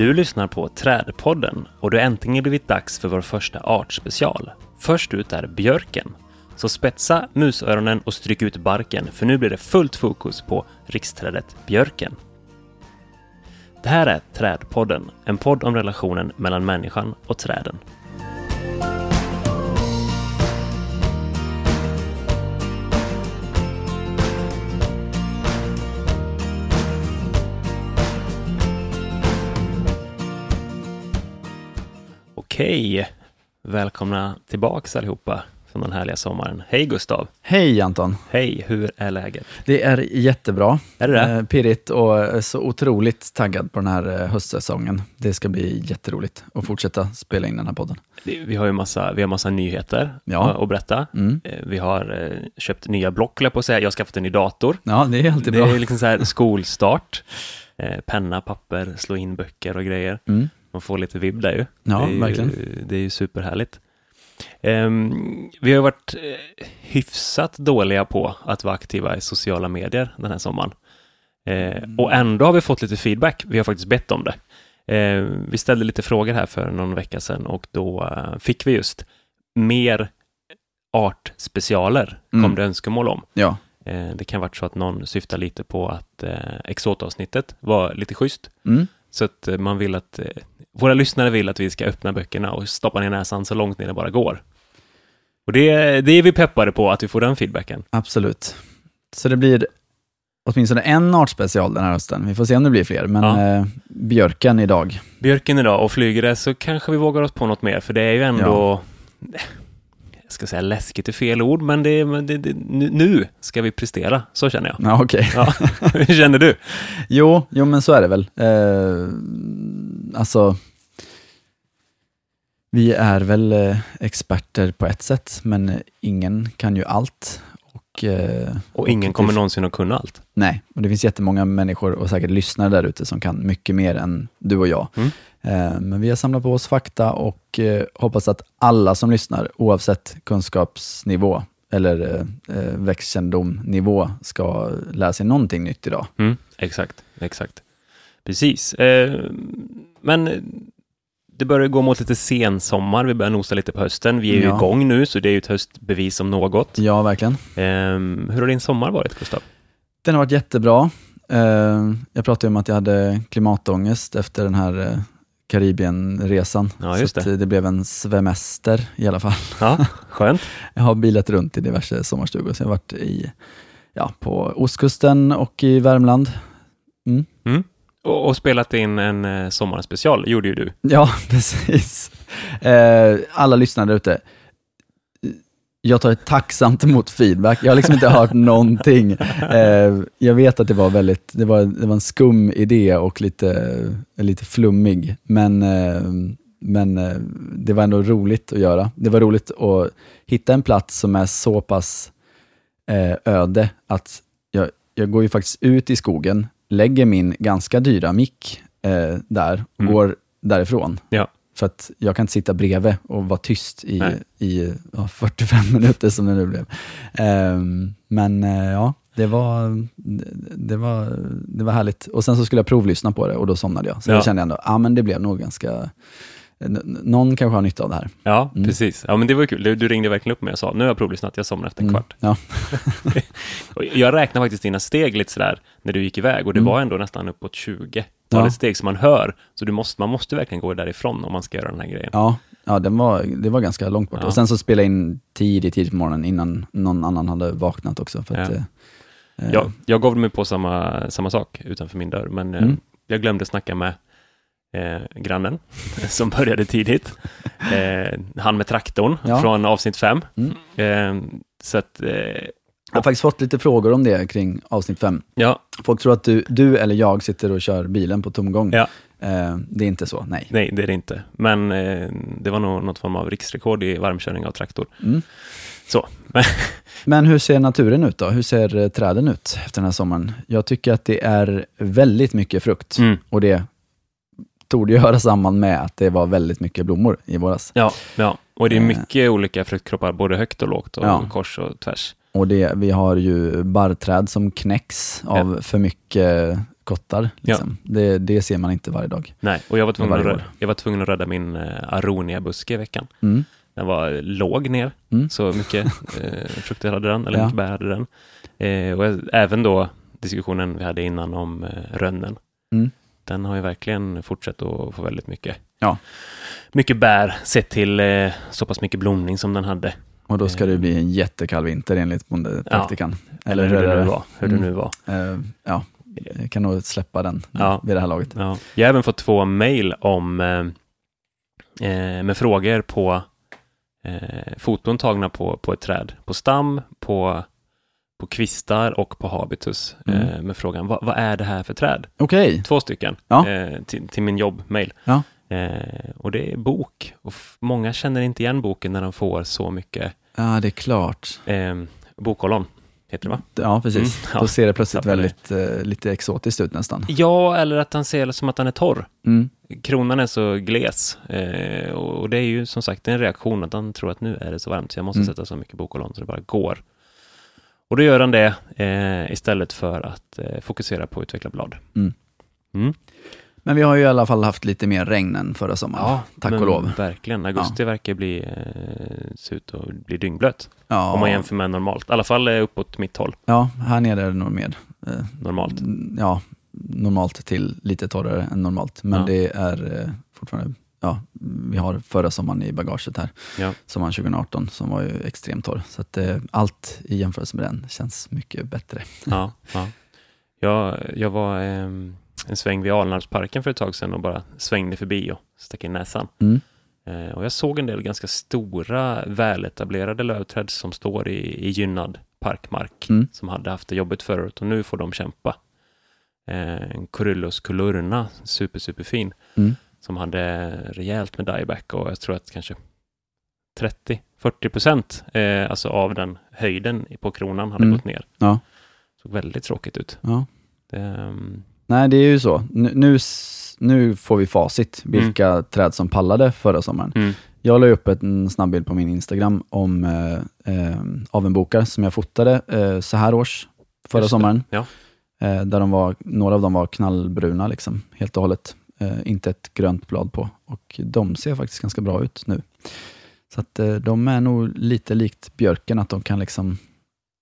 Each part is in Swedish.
Du lyssnar på Trädpodden och det har äntligen blivit dags för vår första artspecial. Först ut är björken. Så spetsa musöronen och stryk ut barken för nu blir det fullt fokus på riksträdet björken. Det här är Trädpodden, en podd om relationen mellan människan och träden. Okej, välkomna tillbaks allihopa från den härliga sommaren. Hej Gustav! Hej Anton! Hej, hur är läget? Det är jättebra. Är det det? Eh, pirrigt och så otroligt taggad på den här eh, höstsäsongen. Det ska bli jätteroligt att fortsätta spela in den här podden. Det- Vi har ju massa, vi har massa nyheter Ja. att- berätta. Mm. Eh, Vi har eh, köpt nya block, jag på att säga. Jag har skaffat en ny dator. Ja, det är alltid Det bra. är liksom så här skolstart. Eh, Penna, papper, slå in böcker och grejer. Mm. Man får lite vibb där ju. Ja, det ju, verkligen. Det är ju superhärligt. Ehm, vi har varit eh, hyfsat dåliga på att vara aktiva i sociala medier den här sommaren. Eh, Mm. och ändå har vi fått lite feedback. Vi har faktiskt bett om det. Eh, vi ställde lite frågor här för någon vecka sedan och då eh, fick vi just mer artspecialer, kom Mm. det önskemål om. Ja, Eh, det kan varit så att någon syftar lite på att eh, exotavsnittet var lite schysst. mm. Så att man vill att, våra lyssnare vill att vi ska öppna böckerna och stoppa ner näsan så långt ner det bara går. Och det, det är vi peppade på, att vi får den feedbacken. absolut. Så det blir åtminstone en artspecial den här hösten. Vi får se om det blir fler, men Ja. eh, björken idag. Björken idag och flyger det så kanske vi vågar oss på något mer, för det är ju ändå, jag ska säga läskigt är fel ord, men det, det, det, nu ska vi prestera, så känner jag. Ja, okej. Ja. Hur känner du? Jo, jo, men så är det väl. Eh, alltså, vi är väl eh, experter på ett sätt, men ingen kan ju allt. Och, eh, Och ingen kommer någonsin att kunna allt. Nej, och det finns jättemånga människor och säkert lyssnare där ute som kan mycket mer än du och jag. Mm. Eh, men vi har samlat på oss fakta och hoppas att alla som lyssnar, oavsett kunskapsnivå eller växtkännedomnivå, ska lära sig någonting nytt idag. Mm, exakt, exakt. Precis. Men det börjar gå mot lite sensommar, vi börjar nosa lite på hösten. Vi är ju Ja. igång nu, så det är ju ett höstbevis om något. Ja, verkligen. Eh, hur har din sommar varit, Gustav? Den har varit jättebra. Eh, jag pratade om att jag hade klimatångest efter den här eh, Karibienresan. Ja, just så det. eh, det blev en svemester i alla fall. Ja, skönt. Jag har bilat runt i diverse sommarstugor, så jag har varit i, ja, på ostkusten och i Värmland. Och, och spelat in en eh, sommarspecial, gjorde ju du. Ja, precis. Eh, alla lyssnare ute, jag tar tacksamt emot feedback. Jag har liksom inte hört någonting. Eh, jag vet att det var väldigt, det var, det var en skum idé och lite, lite flummig, men, men det var ändå roligt att göra. Det var roligt att hitta en plats som är så pass öde att jag, jag går ju faktiskt ut i skogen, lägger min ganska dyra mick eh, där och Mm. går därifrån. Ja. För att jag kan inte sitta bredvid och vara tyst i, Nej. i ja, 45 minuter som det nu blev. Ehm, men eh, ja, det var, det, var, det var härligt. Och sen så skulle jag provlyssna på det och då somnade jag. Så Ja. jag kände ändå, ja men det blev nog ganska, någon kanske har nytta av det här. Ja, Mm. precis. Ja, men det var kul. Du, du ringde verkligen upp mig och sa, nu har jag provlyssnat, jag somnar efter en Mm, kvart. Ja, jag räknade faktiskt dina steg lite sådär, när du gick iväg, och det Mm. var ändå nästan uppåt 20 Ja. talet steg som man hör. Så du måste, man måste verkligen gå därifrån om man ska göra den här grejen. ja, ja den var, det var ganska långt bort. Ja. Och sen så spelade jag in tidigt, tidigt på morgonen innan någon annan hade vaknat också. För Ja. eh, eh, Jag, jag gav mig på samma, samma sak utanför min dörr, men eh, Mm. jag glömde snacka med eh, grannen som började tidigt. Eh, han med traktorn Ja. från avsnitt fem. Mm. Eh, så att, eh, Jag har faktiskt fått lite frågor om det kring avsnitt fem. ja, Folk tror att du, du eller jag sitter och kör bilen på tomgång. Ja. Eh, det är inte så, nej. nej det är det inte. Men eh, det var nog något form av riksrekord i varmkörning av traktor. Mm. Så, men, hur ser naturen ut då? Hur ser träden ut efter den här sommaren? Jag tycker att det är väldigt mycket frukt mm, och det tog ju höra samman med att det var väldigt mycket blommor i våras. ja, ja, och det är Eh. mycket olika fruktkroppar, både högt och lågt och Ja. kors och tvärs. Och det, vi har ju barrträd som knäcks av för mycket kottar. Liksom. Det, det ser man inte varje dag. Nej, och jag var tvungen, att, jag var tvungen att rädda min eh, aronia-buske i veckan. Mm. Den var låg ner, Mm. så mycket eh, frukter hade den, eller Ja. mycket bär hade den. Eh, och även då diskussionen vi hade innan om eh, rönnen. Mm. Den har ju verkligen fortsatt att få väldigt mycket, Ja. mycket bär sett till eh, så pass mycket blomning som den hade. Och då ska det bli en jättekall vinter enligt bondepraktikan. Eller hur det nu var. Hur Mm. det nu var. Eh, ja, jag kan nog släppa den Ja. vid det här laget. Ja. Jag har även fått två mejl om eh, eh, med frågor på eh, foton tagna på, på ett träd, på stam, på, på kvistar och på habitus Mm. eh, med frågan vad, vad är det här för träd? Okej, Två stycken Ja. eh, till, till min jobbmail. Ja. Eh, och det är bok och många känner inte igen boken när de får så mycket ja det är klart. eh, bokollon, heter det va? Ja, precis. Mm, ja. Då ser det plötsligt väldigt eh, lite exotiskt ut nästan. Ja, eller att han ser som att han är torr. Mm. kronan är så gles eh, och och det är ju som sagt en reaktion att han tror att nu är det så varmt så jag måste Mm. sätta så mycket bokollon så det bara går. Och då gör han det eh, istället för att eh, fokusera på att utveckla blad. Mm. Mm. Men vi har ju i alla fall haft lite mer regn än förra sommaren. tack men och lov. Verkligen. Augusti verkar bli, eh, se ut att bli dyngblöt Ja, om man jämför med normalt. I alla fall eh, uppåt mitt håll. ja, här nere är det nog mer. Eh, Normalt. Ja, normalt till lite torrare än normalt. Men Ja. det är eh, fortfarande, ja, vi har förra sommaren i bagaget här. Ja. Sommaren 2018 som var ju extremt torr. Så att eh, allt i jämförelse med den känns mycket bättre. Ja, ja. Jag, jag var eh, en sväng vid Alnarpsparken för ett tag sedan och bara svängde förbi och stack in näsan. Mm. Eh, och jag såg en del ganska stora väletablerade lövträd som står i, i gynnad parkmark Mm. som hade haft det jobbigt förut och nu får de kämpa. Eh, en Coryllus colurna, super, super fin, Mm. Som hade rejält med dieback och jag tror att kanske 30-40 procent eh, alltså av den höjden på kronan hade Mm. gått ner. Ja. Såg väldigt tråkigt ut. Ja. Det, ehm, Nej, det är ju så. Nu, nu, nu får vi facit, vilka träd som pallade förra sommaren. mm, Jag la upp en snabbbild på min Instagram om eh, eh, av en bokar som jag fotade eh, så här års, förra sommaren. ja. Eh, där de var, några av dem var knallbruna, liksom, helt och hållet. Eh, inte ett grönt blad på. Och de ser faktiskt ganska bra ut nu. Så att eh, de är nog lite likt björken, att de kan liksom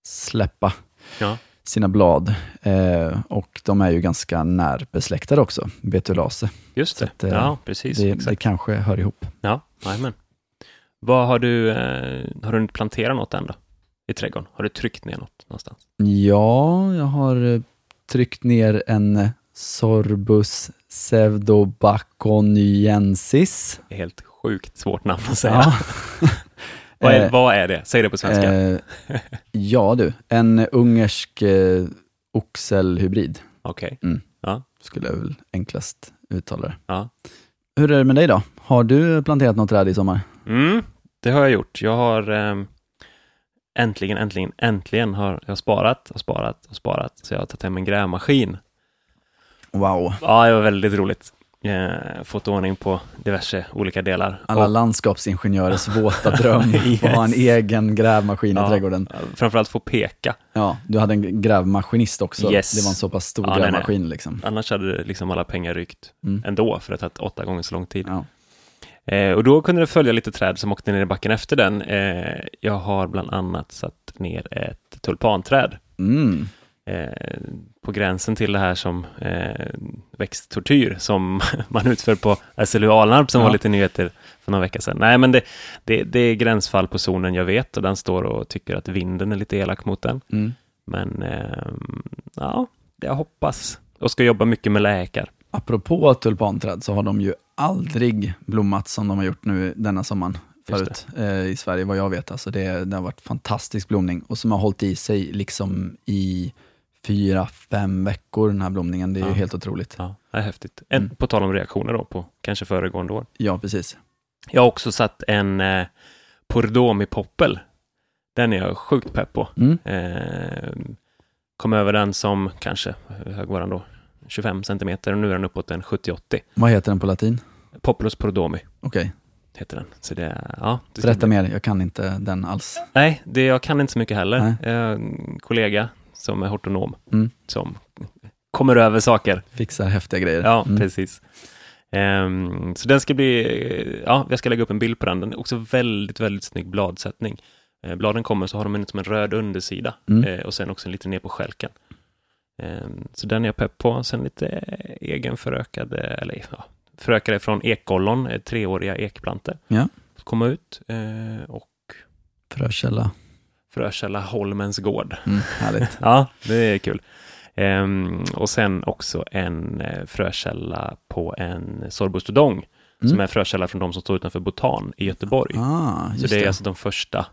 släppa Ja. sina blad. Eh, och de är ju ganska närbesläktade också, betulase. just det. att, eh, ja, precis. Det, det kanske hör ihop. Ja, jajamän. Vad har du, eh, har du planterat något än då? I trädgården? Har du tryckt ner något någonstans? Ja, jag har eh, tryckt ner en Sorbus pseudobaconiensis. Helt sjukt svårt namn att säga. Ja. Vad, är, Eh, vad är det? Säg det på svenska. Eh, ja du, en ungersk eh, oxelhybrid Okej. skulle jag väl enklast uttala det. Ja. Hur är det med dig då? Har du planterat något träd i sommar? Mm, det har jag gjort. Jag har ehm, äntligen, äntligen, äntligen har jag sparat och sparat och sparat. Så jag har tagit hem en grävmaskin. Wow, Ja, det var väldigt roligt. Eh, fått ordning på diverse olika delar. alla Och, landskapsingenjörers våta dröm att ha en egen grävmaskin Ja. i trädgården. eh, framförallt få peka. Ja, du hade en grävmaskinist också. Yes. Det var en så pass stor Ja, nej, nej. grävmaskin liksom. Annars hade liksom alla pengar rykt Mm. ändå för att det har tagit åtta gånger så lång tid. Ja. Eh, och då kunde det följa lite träd som åkte ner i backen efter den. Eh, jag har bland annat satt ner ett tulpanträd Mm. På gränsen till det här som eh, växttortyr som man utför på SLU Alnarp som Ja. var lite nyheter för några veckor sedan. Nej, men det, det, det är gränsfall på zonen jag vet och den står och tycker att vinden är lite elak mot den. Mm. Men eh, ja, jag hoppas och ska jobba mycket med läkar. Apropå tulpanträd så har de ju aldrig blommat som de har gjort nu denna sommaren förut eh, i Sverige, vad jag vet. Alltså det, det har varit fantastisk blomning och som har hållit i sig liksom i fyra, fem veckor den här blomningen. Det är Ja. ju helt otroligt. Ja, det är häftigt. En, Mm. På tal om reaktioner då på kanske föregående år. Ja, precis. Jag har också satt en eh, Pordomi-poppel. Den är jag sjukt pepp på. Mm. Eh, kom över den som kanske, hur hög var den då? 25 centimeter och nu är den uppåt en 70-80. Vad heter den på latin? Populus Pordomi Okej, heter den. Så det, ja, det berätta mer. Jag kan inte den alls. Nej, det, jag kan inte så mycket heller. Nej. En kollega som är hortonom Mm. som kommer över saker. Fixar häftiga grejer. Ja, Mm. precis. Ehm, så den ska bli, ja, jag ska lägga upp en bild på den. Den är också väldigt, väldigt snygg bladsättning. Eh, bladen kommer så har de en, som en röd undersida Mm. eh, och sen också lite ner på skälken. Ehm, så den är jag pepp på. Sen lite egen förökade, eller ja, förökade från ekollon, eh, treåriga ekplantor. Ja. Komma ut eh, och Frökälla. Frökälla Holmens gård. Mm, härligt. Ja, det är kul. Ehm, och sen också en eh, frökälla på en sorbustodong, som Mm. är frökälla från de som står utanför Botan i Göteborg. Ah, Så det är det. alltså de första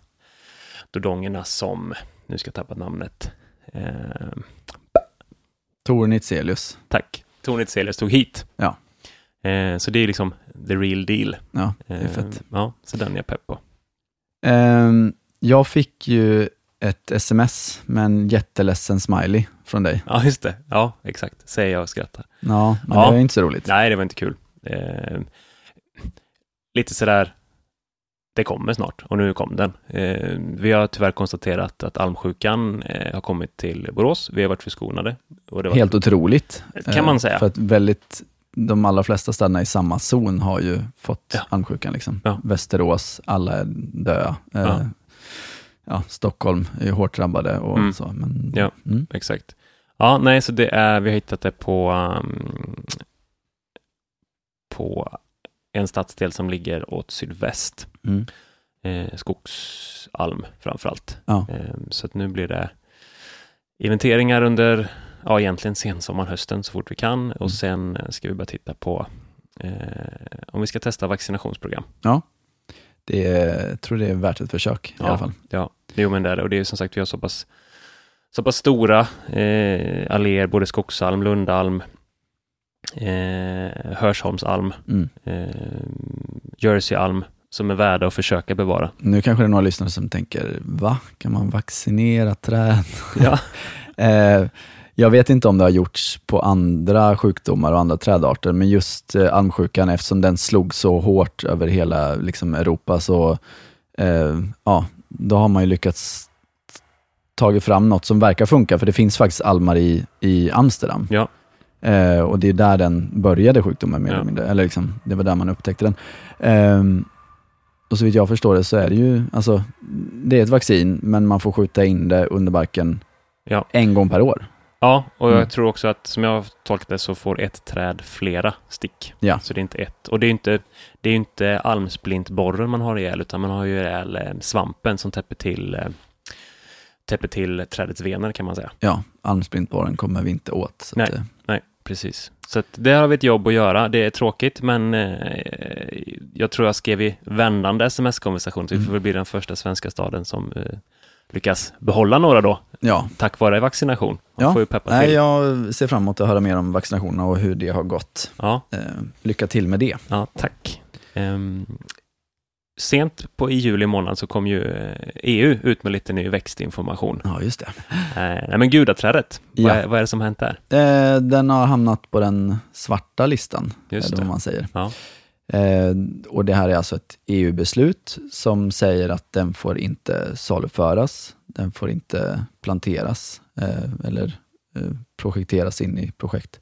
dodongerna som, nu ska jag tappa namnet, ehm, Tor Nitzelius. tack, Tony Celius tog hit. Ja. Eh, så det är liksom the real deal. Ja, det är Ehm, fett. Ja, så den är jag pepp på. Ehm, jag fick ju ett sms med en jätteledsen smiley från dig. Ja, just det. Ja, exakt. Säger jag och skrattar. Ja, men Ja. det är inte så roligt. Nej, det var inte kul. Eh, lite sådär, det kommer snart och nu kom den. Eh, vi har tyvärr konstaterat att almsjukan eh, har kommit till Borås. Vi har varit förskonade. Var, Helt otroligt. kan man Eh, säga. För att väldigt, de allra flesta städerna i samma zon har ju fått Ja. almsjukan. Liksom. Ja. Västerås, alla är döda. Eh, Ja. Ja, Stockholm är hårt drabbade och Mm. så. Men, Ja. Mm. Exakt. Ja, nej, så det är, vi har hittat det på, um, på en stadsdel som ligger åt sydväst. Mm. Eh, skogsalm framför allt. Ja. Eh, så att nu blir det inventeringar under, ja egentligen sensommaren, hösten så fort vi kan och Mm. sen ska vi börja titta på eh, om vi ska testa vaccinationsprogram. Det är, jag tror det är värt ett försök i Ja. alla fall. Ja, jo men det är det och det är som sagt vi har så pass, så pass stora eh, alléer, både skogsalm, lundalm, eh, Hörsholmsalm, Mm. eh, Jerseyalm som är värda att försöka bevara. Nu kanske det är några lyssnare som tänker, va? Kan man vaccinera träd? Ja. Eh, jag vet inte om det har gjorts på andra sjukdomar och andra trädarter, men just eh, almsjukan, eftersom den slog så hårt över hela liksom, Europa, så eh, ja, då har man ju lyckats tagit fram något som verkar funka, för det finns faktiskt almar i, i Amsterdam. Ja. Eh, och det är där den började sjukdomen mer Ja. eller mindre, eller liksom, det var där man upptäckte den. Ehm, och så vitt jag förstår det så är det ju, alltså, det är ett vaccin, men man får skjuta in det under barken Ja. en gång per år. Ja, och jag Mm. tror också att som jag har tolkat det så får ett träd flera stick. Ja. Så det är inte ett. Och det är ju inte, det är inte almsplintborren man har ihjäl, utan man har ju ihjäl eh, svampen som täpper till, eh, täpper till trädets vener kan man säga. Ja, almsprintborren kommer vi inte åt. Nej. att, eh, Nej, precis. Så att där har vi ett jobb att göra. Det är tråkigt, men eh, jag tror jag skrev i vändande sms-konversation, så vi Mm. får väl bli den första svenska staden som eh, lyckas behålla några då, ja. tack vare vaccination. Man Ja. får ju peppa Nej, till. jag ser fram emot att höra mer om vaccinationerna och hur det har gått. Ja. Eh, lycka till med det. Ja, tack. Ehm, sent på i juli månad så kom ju eh, EU ut med lite ny växtinformation. Ja, just det. Eh, nej, men gudaträdet, Ja. vad, är, vad är det som hänt där? Eh, den har hamnat på den svarta listan, Just det. vad man säger. Ja. Eh, och det här är alltså ett EU-beslut som säger att den får inte saluföras, den får inte planteras eh, eller eh, projekteras in i projekt.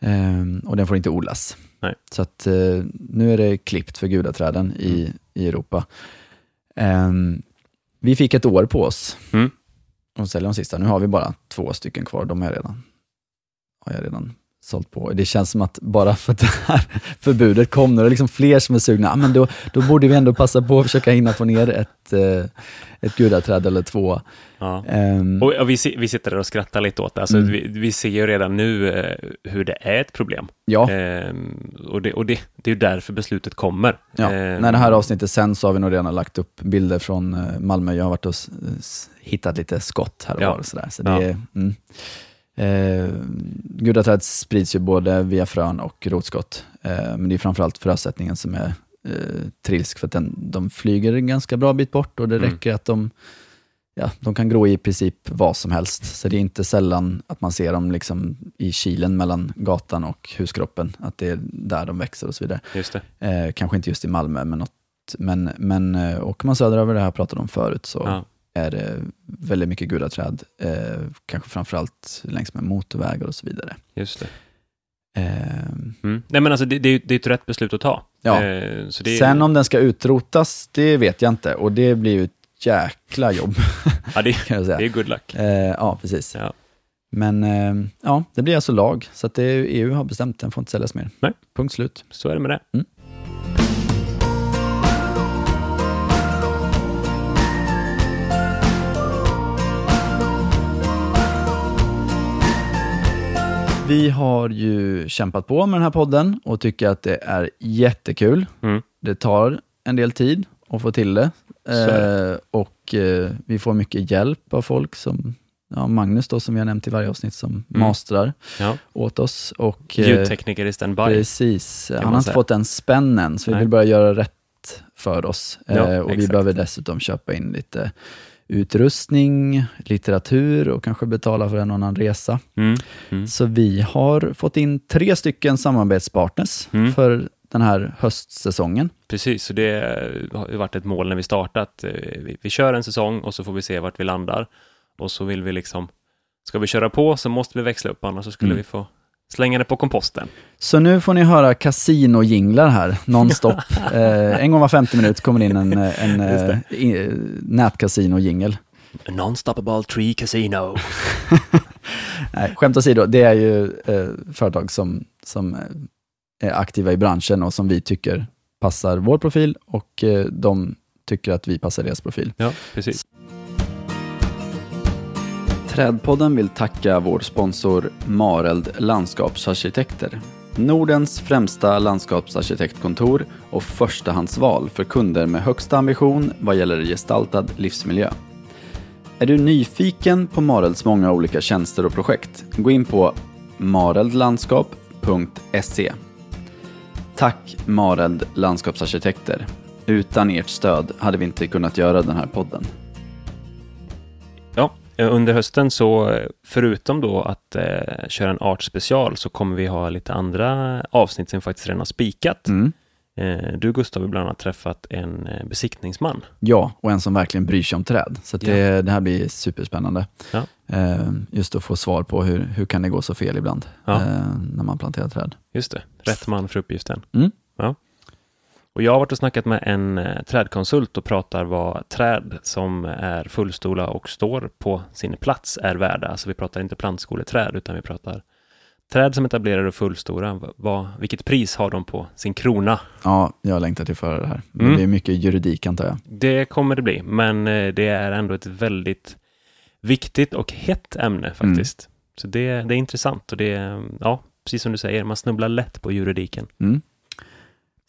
Eh, och den får inte odlas. Nej. Så att eh, nu är det klippt för gudaträden i, i Europa. Eh, vi fick ett år på oss Mm. att sälja de sista. Nu har vi bara två stycken kvar, de jag redan, har jag redan sålt på. Det känns som att bara för att det här förbudet kom, nu är det liksom fler som är sugna. Ah, men då, då borde vi ändå passa på att försöka hinna få ner ett, eh, ett gudaträd eller två. Ja. Ehm, Och, och vi, vi sitter där och skrattar lite åt det. Alltså, Mm. vi, vi ser ju redan nu eh, hur det är ett problem. ja, Ehm, och det, och det, det är ju därför beslutet kommer. ja. Ehm, när det här avsnittet sen så har vi nog redan lagt upp bilder från eh, Malmö. Jag har varit och hittat lite skott här och Ja. var. Och sådär. Så det Ja. mm. Eh, gudaträd sprids ju både via frön och rotskott. Eh, men det är framförallt frösättningen som är eh, trilsk, för att den, de flyger en ganska bra bit bort och det Mm. räcker att de Ja, de kan gro i princip vad som helst, så det är inte sällan att man ser dem liksom i kilen mellan gatan och huskroppen, att det är där de växer och så vidare. Eh, kanske inte just i Malmö, men, något, men, men eh, åker man söderöver, det här pratade om förut, så Ja. Är det väldigt mycket gula träd, eh, kanske framförallt längs med motorvägar och så vidare. Just det. Eh, Mm. Nej, men alltså det, det, det är ett rätt beslut att ta. Ja. Eh, det Sen om den ska utrotas, det vet jag inte och det blir ju ett jäkla jobb ja, det, kan jag säga. det är good luck. Eh, ja, precis. Ja. Men eh, ja, det blir alltså lag, så att det EU har bestämt, den får inte säljas mer. Nej. Punkt slut. Så är det med det. Mm. Vi har ju kämpat på med den här podden och tycker att det är jättekul. Mm. Det tar en del tid att få till det. Eh, och eh, vi får mycket hjälp av folk som ja, Magnus då, som vi har nämnt i varje avsnitt, som Mm. mastrar Ja. åt oss. Och, eh, Ljudtekniker i standby. Precis, han har inte fått en spänn än, så vi Nej. vill börja göra rätt för oss. Ja, Eh, och vi exakt. behöver dessutom köpa in lite utrustning, litteratur och kanske betala för en och annan resa. Mm. Mm. Så vi har fått in tre stycken samarbetspartners Mm. för den här höstsäsongen. Precis, så det har varit ett mål när vi startat. Eh, Vi, vi kör en säsong och så får vi se vart vi landar. Och så vill vi liksom, ska vi köra på så måste vi växla upp, annars så skulle Mm. vi få slänga det på komposten. Så nu får ni höra kasinojinglar här, nonstop. eh, en gång var 50 minut kommer in en, en eh, i- nätkasinojingel. Non-stoppable tree casino. Nej, skämt åsido, det är ju eh, företag som, som eh, är aktiva i branschen och som vi tycker passar vår profil och eh, de tycker att vi passar deras profil. Ja, precis. Trädpodden vill tacka vår sponsor Mareld Landskapsarkitekter. Nordens främsta landskapsarkitektkontor och förstahandsval för kunder med högsta ambition vad gäller gestaltad livsmiljö. Är du nyfiken på Marelds många olika tjänster och projekt? Gå in på mareldlandskap.se. Tack Mareld Landskapsarkitekter. Utan ert stöd hade vi inte kunnat göra den här podden. Ja, under hösten så, eh, förutom då att eh, köra en artspecial, så kommer vi ha lite andra avsnitt som faktiskt redan har spikat. Mm. Eh, du Gustav har bland annat träffat en eh, besiktningsman. Ja, och en som verkligen bryr sig om träd. Så det, Ja. det här blir superspännande. Ja. Eh, just att få svar på hur, hur kan det gå så fel ibland Ja. eh, när man planterar träd. Just det, rätt man för uppgiften. Mm. Ja. Och jag har varit och snackat med en eh, trädkonsult och pratar vad träd som är fullstora och står på sin plats är värda. Alltså vi pratar inte plantskoleträd, utan vi pratar träd som etablerar och fullstora. Vad, vilket pris har de på sin krona? Ja, jag längtar till före det här. Det Mm. blir mycket juridik antar jag. Det kommer det bli, men eh, det är ändå ett väldigt viktigt och hett ämne faktiskt. Så det, det är intressant och det, är, ja, precis som du säger, man snubblar lätt på juridiken. Mm.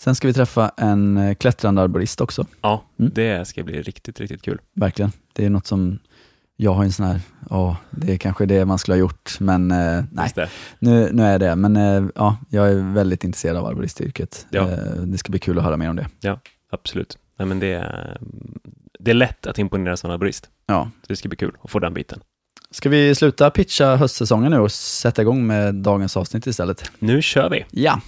Sen ska vi träffa en eh, klättrande arborist också, Ja, Mm. det ska bli riktigt, riktigt kul. verkligen. Det är något som jag har en sån här, ja, det är kanske det man skulle ha gjort, men eh, nej, nu, nu är det. Men eh, ja, jag är väldigt intresserad av arboristyrket. Ja. Eh, det ska bli kul att höra mer om det. Absolut. Nej, men det, är, det är lätt att imponera som arborist. Ja. Så det ska bli kul att få den biten. Ska vi sluta pitcha höstsäsongen nu och sätta igång med dagens avsnitt istället? Nu kör vi! Ja.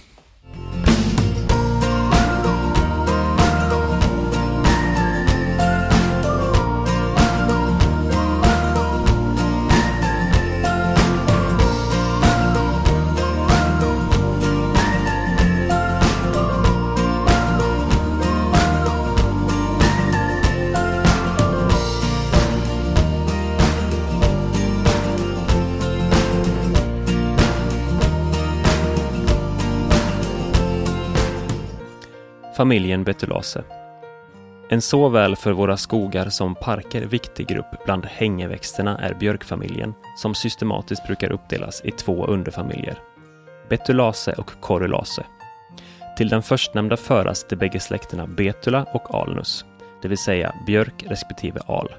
Familjen Betulase. En såväl för våra skogar som parker viktig grupp bland hängeväxterna är björkfamiljen, som systematiskt brukar uppdelas i två underfamiljer. Betulase och Corulase. Till den förstnämnda föras de bägge släkterna Betula och Alnus, det vill säga björk respektive al,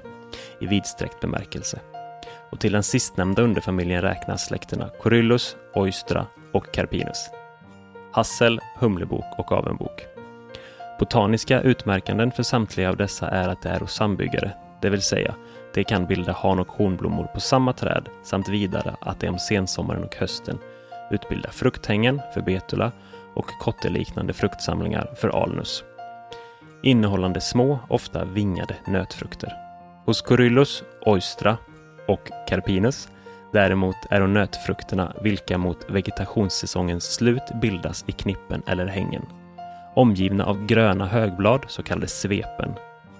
i vidsträckt bemärkelse. Och till den sistnämnda underfamiljen räknas släkterna Coryllus, Oystra och Carpinus. Hassel, humlebok och avenbok. Botaniska utmärkanden för samtliga av dessa är att det är sambyggare, det vill säga de kan bilda han och honblommor på samma träd samt vidare att de om sensommaren och hösten utbildar frukthängen för betula och kotteliknande fruktsamlingar för alnus. Innehållande små, ofta vingade nötfrukter. Hos Corylus, Oystra och Carpinus däremot är nötfrukterna vilka mot vegetationssäsongens slut bildas i knippen eller hängen. Omgivna av gröna högblad, så kallade svepen.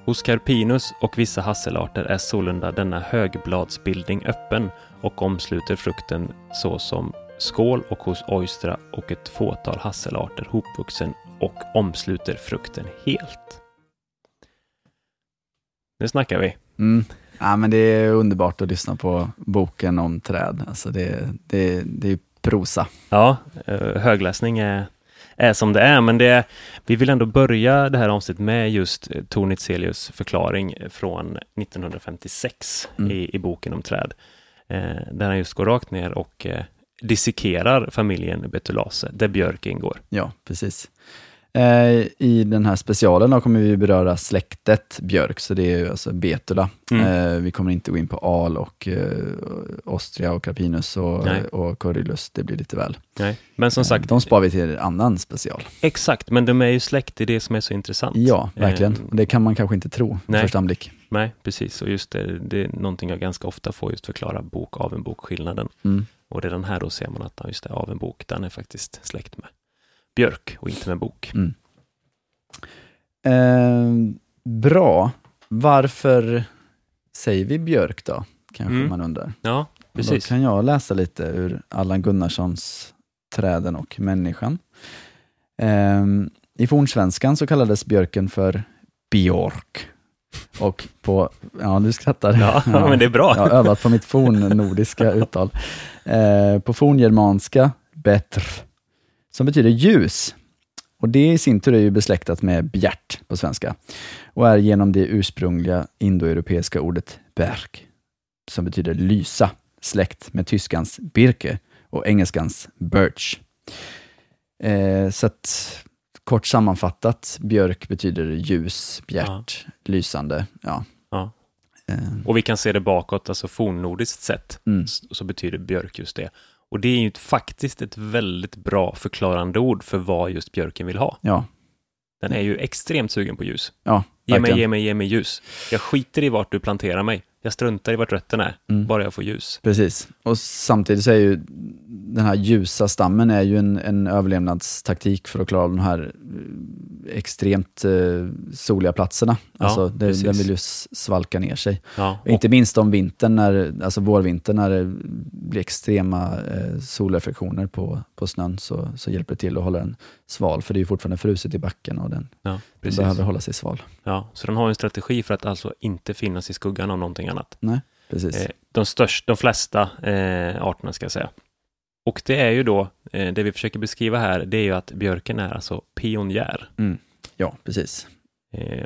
Hos Carpinus och vissa hasselarter är sålunda denna högbladsbildning öppen och omsluter frukten såsom skål och hos Oystra och ett fåtal hasselarter hopvuxen och omsluter frukten helt. Nu snackar vi. Mm. Ja, men det är underbart att lyssna på boken om träd. Alltså det, det, det är prosa. Ja, eh, högläsning är, är som det är, men det, vi vill ändå börja det här avsnittet med just eh, Tor Nitzelius förklaring från 1956 Mm. i, i boken om träd. Eh, där han just går rakt ner och eh, dissekerar familjen Betulace, där björk ingår. Ja, precis. Eh, I den här specialen då kommer vi beröra släktet björk, så det är ju alltså Betula. Mm. Eh, vi kommer inte gå in på al och eh, Ostria och Carpinus och, Nej. och Corylus, det blir lite väl. Nej. Men som sagt, Eh, De spar vi till en annan special. exakt, men de är ju släkt, det är det som är så intressant. Ja, verkligen. Eh, Och det kan man kanske inte tro Nej. första anblick. Nej, precis. Och just det, det är någonting jag ganska ofta får just förklara bok av en bok skillnaden. Mm. Och redan här då ser man att just det, av en bok, den är faktiskt släkt med björk och inte med bok. Mm. Eh, bra. Varför säger vi björk då? Kanske Mm. man undrar. Ja, Då precis. kan jag läsa lite ur Allan Gunnarssons Träden och människan. Ehm, I fornsvenskan så kallades björken för björk. Och på, ja du skrattar. Ja, men det är bra. Jag har övat på mitt fornnordiska uttal. Eh, på forngermanska, betr, som betyder ljus. Och det i sin tur är ju besläktat med bjärt på svenska och är genom det ursprungliga indoeuropeiska ordet berg, som betyder lysa, släkt med tyskans birke och engelskans birch. Eh, så att, kort sammanfattat, björk betyder ljus, bjärt, lysande. Ja. Ja. Eh, Och vi kan se det bakåt, alltså fornnordiskt sett, mm. så betyder björk just det. Och det är ju faktiskt ett väldigt bra förklarande ord för vad just björken vill ha. Ja, Den är ju extremt sugen på ljus. ja Ge mig, ge mig, ge mig ljus. Jag skiter i vart du planterar mig. Jag struntar i vart rötterna är, Mm. bara jag får ljus. Precis. Och samtidigt så är ju den här ljusa stammen är ju en, en överlevnadstaktik för att klara de här eh, extremt eh, soliga platserna. Ja, alltså det, precis. den vill ju svalka ner sig. Ja, Och inte minst om vintern, när, alltså vårvintern, när det blir extrema eh, solreflektioner på, på snön, så, så hjälper det till att hålla den sval, för det är ju fortfarande fruset i backen och den, ja, den behöver hålla sig sval. Ja, så den har en strategi för att alltså inte finnas i skuggan av någonting annat. Nej, precis. Eh, de, största, de flesta eh, arterna ska jag säga. Och det är ju då, eh, det vi försöker beskriva här, det är ju att björken är alltså pionjär. Mm. Ja, precis.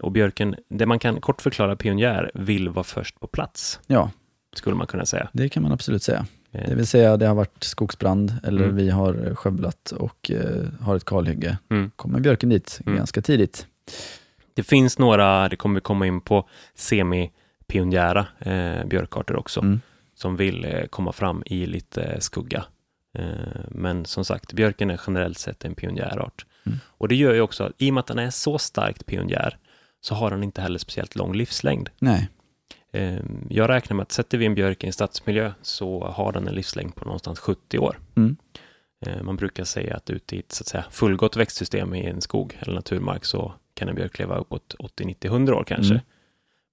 Och björken, det man kan kort förklara pionjär, vill vara först på plats, Ja, skulle man kunna säga. det kan man absolut säga. Det vill säga det har varit skogsbrand eller Mm. vi har skövlat och har ett kalhygge. Mm. kommer björken dit Mm. ganska tidigt. Det finns några, det kommer vi komma in på, semi-pionjära eh, björkarter också, Mm. som vill eh, komma fram i lite skugga. Eh, men som sagt, björken är generellt sett en pionjärart. Mm. Och det gör ju också att i och med att den är så starkt pionjär, så har den inte heller speciellt lång livslängd. Nej, Eh, jag räknar med att sätter vi en björk i en stadsmiljö så har den en livslängd på någonstans 70 år. Mm. Eh, man brukar säga att ute i ett så att säga, fullgott växtsystem i en skog eller naturmark så kan en björk leva uppåt 80, 90, 100 år kanske. Mm.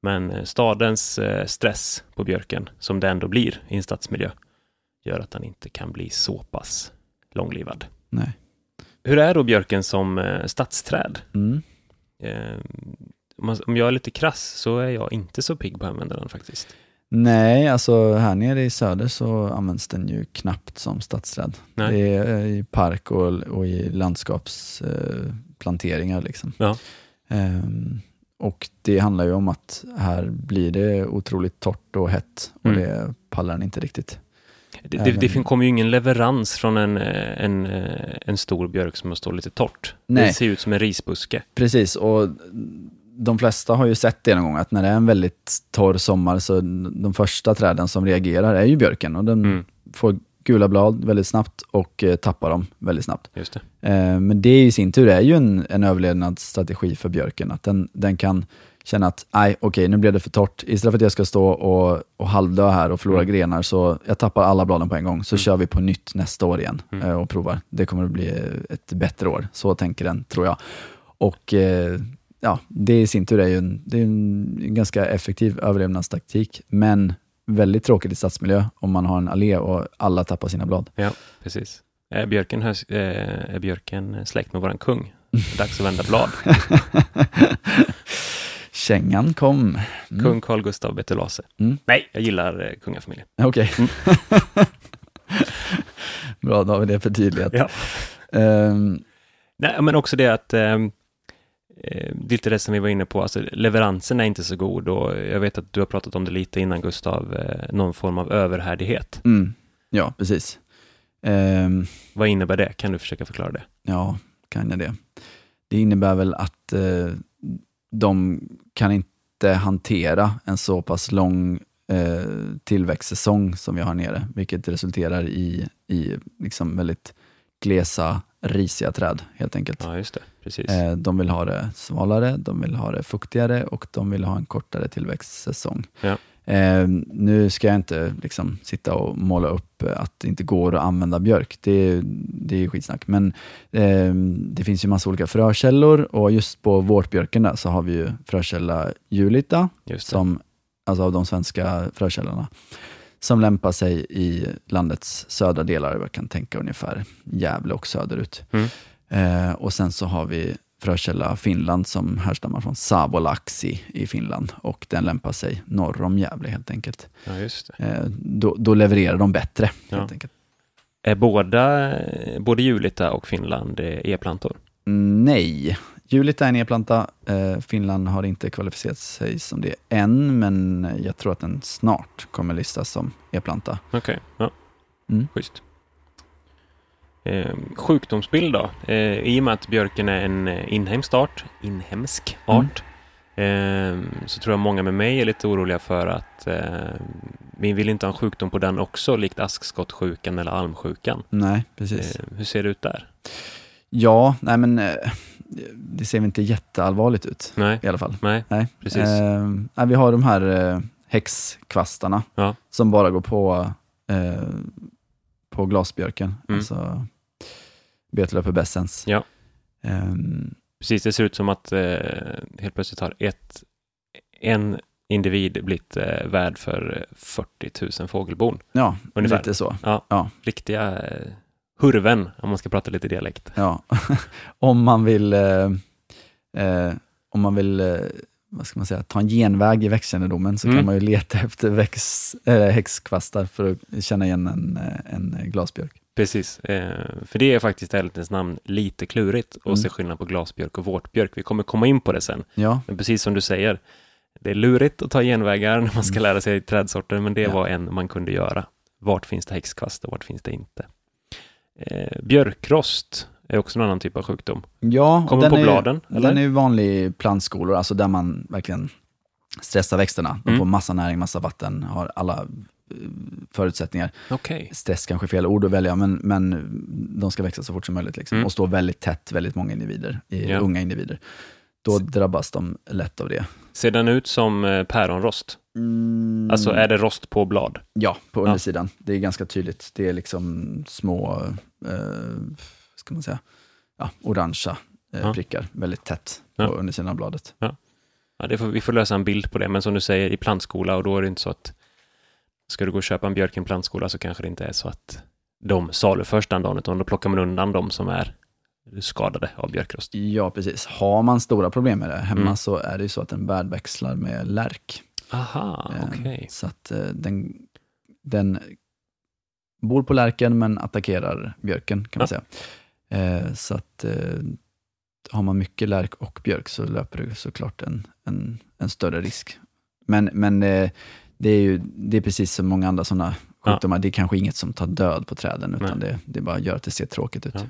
Men eh, stadens eh, stress på björken, som det ändå blir i en stadsmiljö, gör att den inte kan bli så pass långlivad. nej. Hur är då björken som eh, stadsträd? Mm. Om jag är lite krass så är jag inte så pigg på att använda den faktiskt. Nej, alltså här nere i söder så används den ju knappt som stadsträd. Nej. Det är i park och, och i landskapsplanteringar. Eh, liksom. Ja. Ehm, och det handlar ju om att här blir det otroligt torrt och hett och Mm. det pallar den inte riktigt. Det, det, det kommer ju ingen leverans från en, eh, en, eh, en stor björk som har stått lite torrt. Det Nej. ser ut som en risbuske. Precis, och de flesta har ju sett det någon gång, att när det är en väldigt torr sommar så de första träden som reagerar är ju björken och den Mm. får gula blad väldigt snabbt och eh, tappar dem väldigt snabbt. Just det. Eh, men det i sin tur är ju en, en överlevnadsstrategi för björken, att den, den kan känna att, nej okej, nu blev det för torrt. Istället för att jag ska stå och, och halvdö här och förlora Mm. grenar, så jag tappar alla bladen på en gång, så Mm. kör vi på nytt nästa år igen Mm. eh, och provar. Det kommer att bli ett bättre år. Så tänker den, tror jag. Och ja, det i sin tur är ju en, det är en ganska effektiv överlevnadstaktik, men väldigt tråkigt i stadsmiljö om man har en allé och alla tappar sina blad. Precis. Är björken, eh, är björken släkt med våran kung? Dags att vända blad. Kängan kom. Mm. Kung Carl Gustav Bertolase. Mm. Nej, jag gillar eh, kungafamiljen. Okej. Mm. Bra, då har vi det förtydligat. Ja. Ehm, Nej, men också det att är lite det som vi var inne på, alltså leveransen är inte så god och jag vet att du har pratat om det lite innan Gustav, eh, någon form av överhärdighet. mm, ja, precis. Ehm, Vad innebär det? Kan du försöka förklara det? ja, kan jag det? Det innebär väl att eh, de kan inte hantera en så pass lång eh, tillväxtsäsong som vi har nere, vilket resulterar i, i liksom väldigt glesa, risiga träd helt enkelt. Ja, just det. Precis. Eh, De vill ha det svalare, de vill ha det fuktigare och de vill ha en kortare tillväxtsäsong. Ja. Eh, nu ska jag inte liksom sitta och måla upp att det inte går att använda björk. Det, det är skitsnack. Men eh, det finns ju massa olika frökällor och just på vårtbjörken där så har vi ju frökälla Julita, som, alltså av de svenska frökällorna, som lämpar sig i landets södra delar. Jag kan tänka ungefär Gävle och söderut. Mm. Eh, och sen så har vi frökälla Finland som härstammar från Savolaxi i Finland och den lämpar sig norr om Gävle helt enkelt. Ja, just. Eh, då, då levererar de bättre Ja. helt enkelt. Är båda, både Julita och Finland eh, e-plantor? Mm, Nej, Julita är en e-planta. Eh, Finland har inte kvalificerat sig som det än, men jag tror att den snart kommer listas som e-planta. Okej, ja. Mm. Schysst. Eh, sjukdomsbild då? Eh, I och med att björken är en eh, inhemsk art, inhemsk Mm. art, eh, så tror jag många med mig är lite oroliga för att eh, vi vill inte ha en sjukdom på den också, likt askskottsjukan eller almsjukan. Nej, precis. Eh, hur ser det ut där? Ja, nej men eh, det ser väl inte jätteallvarligt ut Nej, i alla fall. nej, Nej. precis. Eh, vi har de här eh, häxkvastarna Ja. som bara går på, eh, på glasbjörken, Mm. alltså Betelöpubescens. Ja. Ehm, Precis, det ser ut som att eh, helt plötsligt har ett, en individ blivit eh, värd för eh, 40 000 fågelbon. ja, Ungefär. lite så. Riktiga eh, hurven, om man ska prata lite dialekt. Ja. om man vill, eh, eh, om man vill eh, vad ska man säga, ta en genväg i växtkännedomen så Mm. kan man ju leta efter väx, äh, häxkvastar för att känna igen en, eh, en glasbjörk. Precis, eh, för det är faktiskt ärlighetens namn lite klurigt att Mm. se skillnad på glasbjörk och vårtbjörk. Vi kommer komma in på det sen. Ja, Men precis som du säger, det är lurigt att ta genvägar när man ska Mm. lära sig trädsorter, men det Ja. var en man kunde göra. Vart finns det häxkvast och vart finns det inte? Eh, björkrost är också en annan typ av sjukdom. ja Kommer den på är, bladen, eller? Den är ju vanlig i plantskolor, alltså där man verkligen stressar växterna. De Mm. får massa näring, massa vatten, har alla eh, förutsättningar. Okej, Stress kanske är fel ord att välja, men, men de ska växa så fort som möjligt liksom. Mm. och stå väldigt tätt, väldigt många individer, i, Ja. unga individer. Då drabbas de lätt av det. ser den ut som eh, päronrost? Alltså är det rost på blad? Ja, på Ja. undersidan. Det är ganska tydligt. Det är liksom små, ska man säga, ja, orangea eh, Ja. prickar, väldigt tätt Ja. på undersidan av bladet. Ja, det får, vi får lösa en bild på det, men som du säger i plantskola och då är det inte så att ska du gå och köpa en björk i en plantskola så kanske det inte är så att de saluförs den dagen, utan då plockar man undan de som är skadade av björkrost. Ja, precis. Har man stora problem med det hemma Mm. så är det ju så att den värdväxlar med lärk. Aha, Eh, okej. Så att eh, den, den bor på lärken men attackerar björken kan man säga. Eh, Så att eh, har man mycket lärk och björk så löper du såklart en, en, en större risk. Men, men eh, det är ju det är precis som många andra sådana Ja. sjukdomar. Det är kanske inget som tar död på träden, utan Nej. det, det bara gör att det ser tråkigt ut. Ja.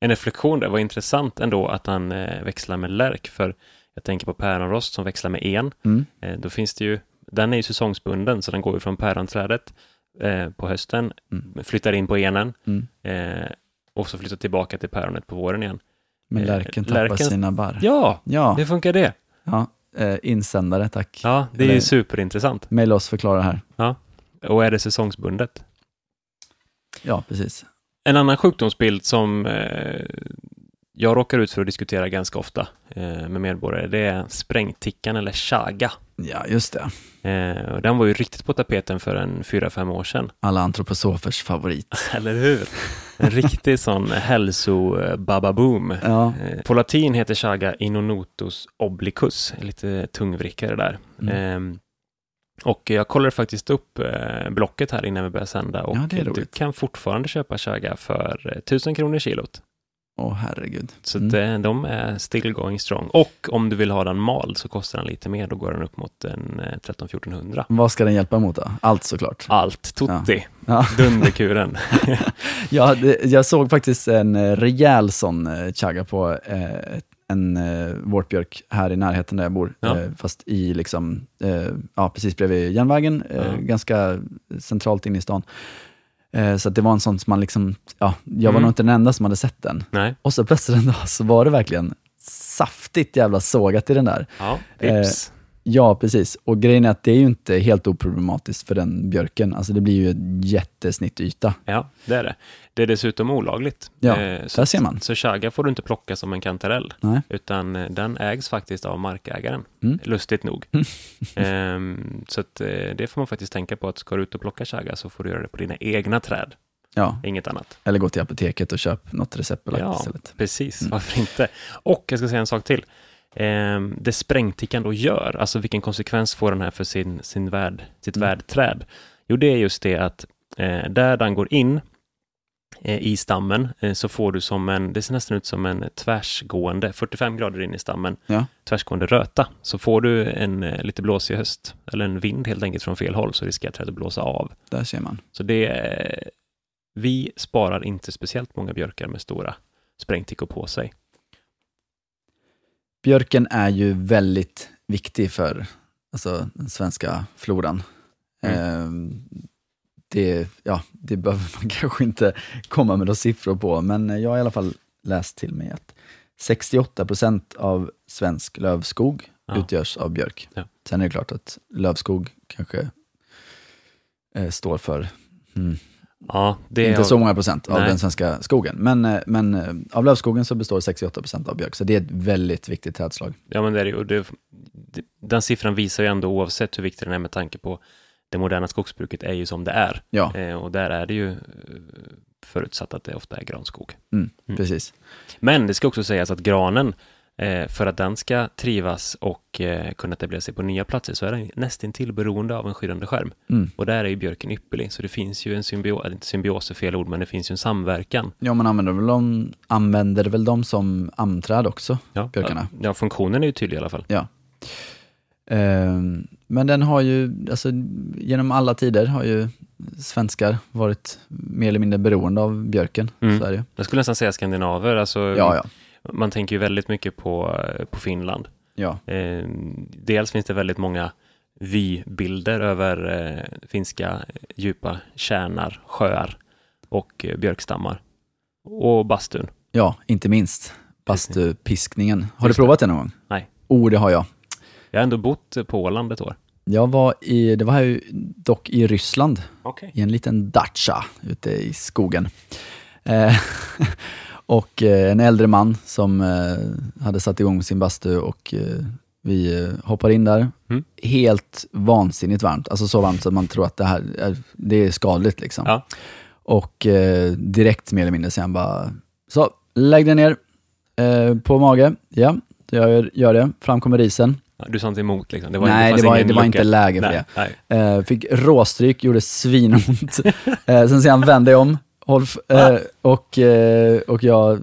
En reflektion där, var intressant ändå att han eh, växlar med lärk, för jag tänker på päronrost som växlar med en. Mm. Eh, då finns det ju, den är ju säsongsbunden, så den går ju från päronträdet eh, på hösten, Mm. flyttar in på enen Mm. eh, och så flyttar tillbaka till päronet på våren igen. Men Eh, lärken tappar lärken- sina barr. Ja, Ja, hur funkar det? ja. Eh, insändare, tack. Ja, det är Eller- ju superintressant. Maila oss, förklara här. Och är det säsongsbundet? Ja, precis. En annan sjukdomsbild som eh, jag råkar ut för att diskutera ganska ofta eh, med medborgare, det är sprängtickan eller chaga. Ja, just det. Eh, och den var ju riktigt på tapeten för en fyra fem år sedan. Alla antroposofers favorit. Eller hur? En riktig sån hälso-bababoom. Ja, Eh, På latin heter chaga inonotus obliquus, lite tungvrickare där. Mm. Ehm, och jag kollade faktiskt upp blocket här innan vi började sända och Ja, du kan fortfarande köpa chaga för eh, 1000 kronor kilot. Åh herregud. Så Mm. eh, de är still going strong. Och om du vill ha den mald så kostar den lite mer, då går den upp mot en eh, 13-1400. Vad ska den hjälpa mot då? Allt såklart. Allt, tutti, Ja. dunderkuren. Ja, det, jag såg faktiskt en eh, rejäl sån eh, chaga på eh, en eh, vårtbjörk här i närheten där jag bor. Ja. Eh, fast i liksom, eh, ja precis bredvid järnvägen, eh, Ja. ganska centralt inne i stan. Eh, så att det var en sån som man liksom, ja, jag var Mm. nog inte den enda som hade sett den. Nej, Och så plötsligt en dag så var det verkligen saftigt jävla sågat i den där. ja, Eh, vips. Ja, precis. Och grejen är att det är ju inte helt oproblematiskt för den björken. Alltså det blir ju en jättesnittyta. Ja, det är det. Det är dessutom olagligt. Ja, Eh, så, där ser man. Så chaga får du inte plocka som en kantarell, Nej. utan eh, den ägs faktiskt av markägaren, Mm. lustigt nog. Ehm, så att, eh, det får man faktiskt tänka på, att ska du ut och plocka chaga så får du göra det på dina egna träd, Ja, inget annat. eller gå till apoteket och köp något receptbelagt Ja. istället. Precis, Mm. varför inte? Och jag ska säga en sak till. Ehm, det sprängtickan då gör, alltså vilken konsekvens får den här för sin, sin värld, sitt Mm. värdträd? Jo, det är just det att eh, där den går in eh, i stammen eh, så får du som en, det ser nästan ut som en tvärsgående, 45 grader in i stammen, Ja. tvärsgående röta. Så får du en eh, lite blåsig höst, eller en vind helt enkelt från fel håll, så riskerar trädet att blåsa av. Där ser man. Så det är, vi sparar inte speciellt många björkar med stora sprängtickor på sig. Björken är ju väldigt viktig för alltså, den svenska floran. Mm. Eh, det, ja, det behöver man kanske inte komma med några siffror på, men jag har i alla fall läst till mig att 68 procent av svensk lövskog Ja. utgörs av björk. Ja. Sen är det klart att lövskog kanske eh, står för mm, Ja, det inte är, så många procent av Nej. den svenska skogen, men, eh, men eh, av lövskogen så består 68 procent av björk, så det är ett väldigt viktigt trädslag. Ja, men det är det. Och det, den siffran visar ju ändå oavsett hur viktig den är med tanke på det moderna skogsbruket är ju som det är. Ja, Eh, och där är det ju eh, förutsatt att det ofta är granskog. mm, Mm. precis. Men det ska också sägas att granen, för att den ska trivas och eh, kunna etablera sig på nya platser så är den nästintill beroende av en skyddande skärm. Mm. Och där är ju björken ypperlig, så det finns ju en symbios, inte symbios är fel ord, men det finns ju en samverkan. Ja, man använder väl dem, använder väl dem som amträd också, Ja, Björkarna. Ja, funktionen är ju tydlig i alla fall. ja. Ehm, men den har ju, alltså genom alla tider har ju svenskar varit mer eller mindre beroende av björken. Mm. Så är det. Jag skulle nästan säga skandinaver, alltså Ja, ja. Man tänker ju väldigt mycket på, på Finland. ja. Eh, dels finns det väldigt många vybilder över eh, finska djupa tjärnar, sjöar och eh, björkstammar. Och bastun. Ja, inte minst bastupiskningen. Har Just du provat det någon gång? Nej. Oh, det har jag. Jag har ändå bott på Åland ett år. Jag var i, det var ju dock i Ryssland, Okej. i en liten dacha ute i skogen. Eh, och eh, en äldre man som eh, hade satt igång sin bastu och eh, vi hoppar in där. Mm. Helt vansinnigt varmt, alltså så varmt så att man tror att det här är, det är skadligt. Liksom. Ja. Och eh, direkt mer eller mindre säger han bara, så lägg dig ner eh, på mage. Ja, jag gör, det. Fram kommer risen. Ja, Du sa inte emot liksom? Det var, Nej, fanns det var, det var inte läge för nej, det. Nej. Eh, fick råstryk, gjorde svinont. sen säger han, vänd dig om. Håll f- eh, och, eh, och jag eh,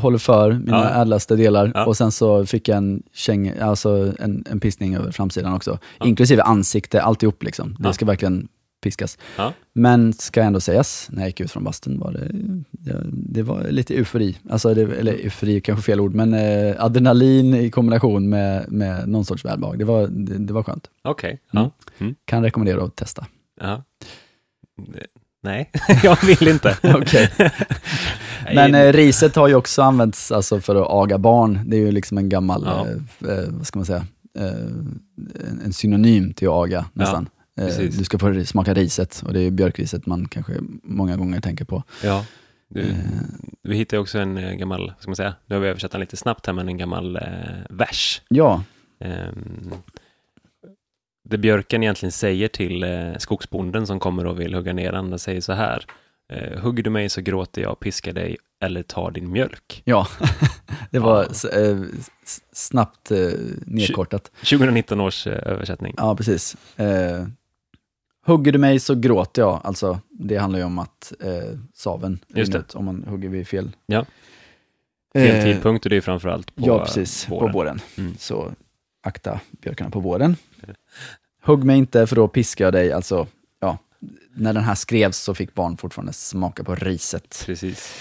håller för mina Ja. ädlaste delar. Ja. Och sen så fick jag en, käng, alltså en, en pistning över framsidan också. Ja. Inklusive ansikte, alltihop liksom. Det ska verkligen piskas. Men ska ändå sägas, när jag gick ut från bastun var det, det, det var lite eufori. Alltså det, eller eufori är kanske fel ord, men eh, adrenalin i kombination med, med någon sorts välbehag. Det var, det, det var skönt. Okej. Mm. Ja. Mm. Kan rekommendera att testa. Ja. Nej, jag vill inte. Okej. Men eh, riset har ju också använts alltså, för att aga barn. Det är ju liksom en gammal, Ja. eh, eh, vad ska man säga, eh, en, en synonym till att aga nästan. Eh, precis. du ska få smaka riset och det är björkriset man kanske många gånger tänker på. Ja, du, Eh, vi hittade också en eh, gammal, vad ska man säga, nu har vi översatt den lite snabbt här, men en gammal eh, vers. ja, Um, det björken egentligen säger till eh, skogsbonden som kommer och vill hugga ner den, den säger så här. Eh, Hugger du mig så gråter jag, piskar dig eller tar din mjölk. ja. det var Ja. eh, snabbt eh, nedkortat. 2019 års eh, översättning. Ja, precis. Eh, hugger du mig så gråter jag. Alltså, det handlar ju om att eh, saven ut om man hugger vid fel. Ja. Fel Eh, tidpunkt och det är framförallt på ja, precis. våren. På våren. Mm. Så akta björkarna på våren. Hugg mig inte för då piskar jag dig. Alltså, ja, när den här skrevs så fick barn fortfarande smaka på riset. Precis.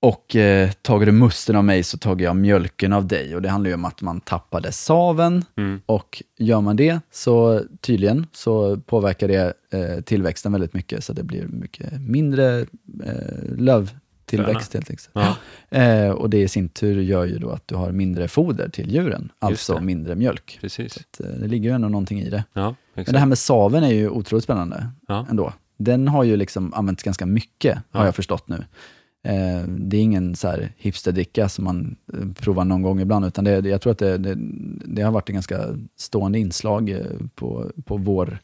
Och eh, tager du musten av mig så tager jag mjölken av dig. Och det handlar ju om att man tappade saven. Mm. Och gör man det, så tydligen, så påverkar det eh, tillväxten väldigt mycket. Så det blir mycket mindre eh, lövtillväxt helt enkelt. Ja, Eh, och det i sin tur gör ju då att du har mindre foder till djuren, alltså mindre mjölk. precis. Så att, eh, det ligger ju ändå någonting i det. Ja, Men det här med saven är ju otroligt spännande Ja. ändå. Den har ju liksom använts ganska mycket, har Ja. jag förstått nu. Eh, det är ingen så här hipsterdricka som man eh, provar någon gång ibland, utan det, det, jag tror att det, det, det har varit ett ganska stående inslag eh, på, på vår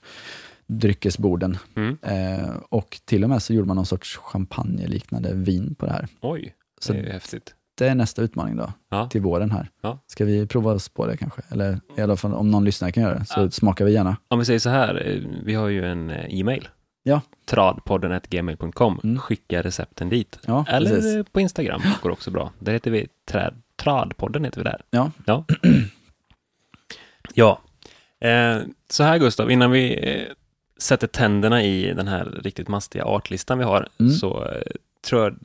dryckesborden. Mm. Eh, och till och med så gjorde man någon sorts champagne-liknande vin på det här. Oj, Så det är ju häftigt. det är nästa utmaning då, Ja. till våren här. Ja. Ska vi prova oss på det kanske? Eller i alla fall om någon lyssnare kan göra det, så Ja. smakar vi gärna. Om vi säger så här, eh, vi har ju en eh, e-mail. Ja. Tradpodden.gmail.com. Mm. Skicka recepten dit. Ja, Eller precis. eh, på Instagram, går också bra. Där heter vi träd, Tradpodden heter vi där. Ja. Ja. ja. Eh, så här Gustav, innan vi eh, sätter tänderna i den här riktigt mastiga artlistan vi har, Mm. så eh, tror jag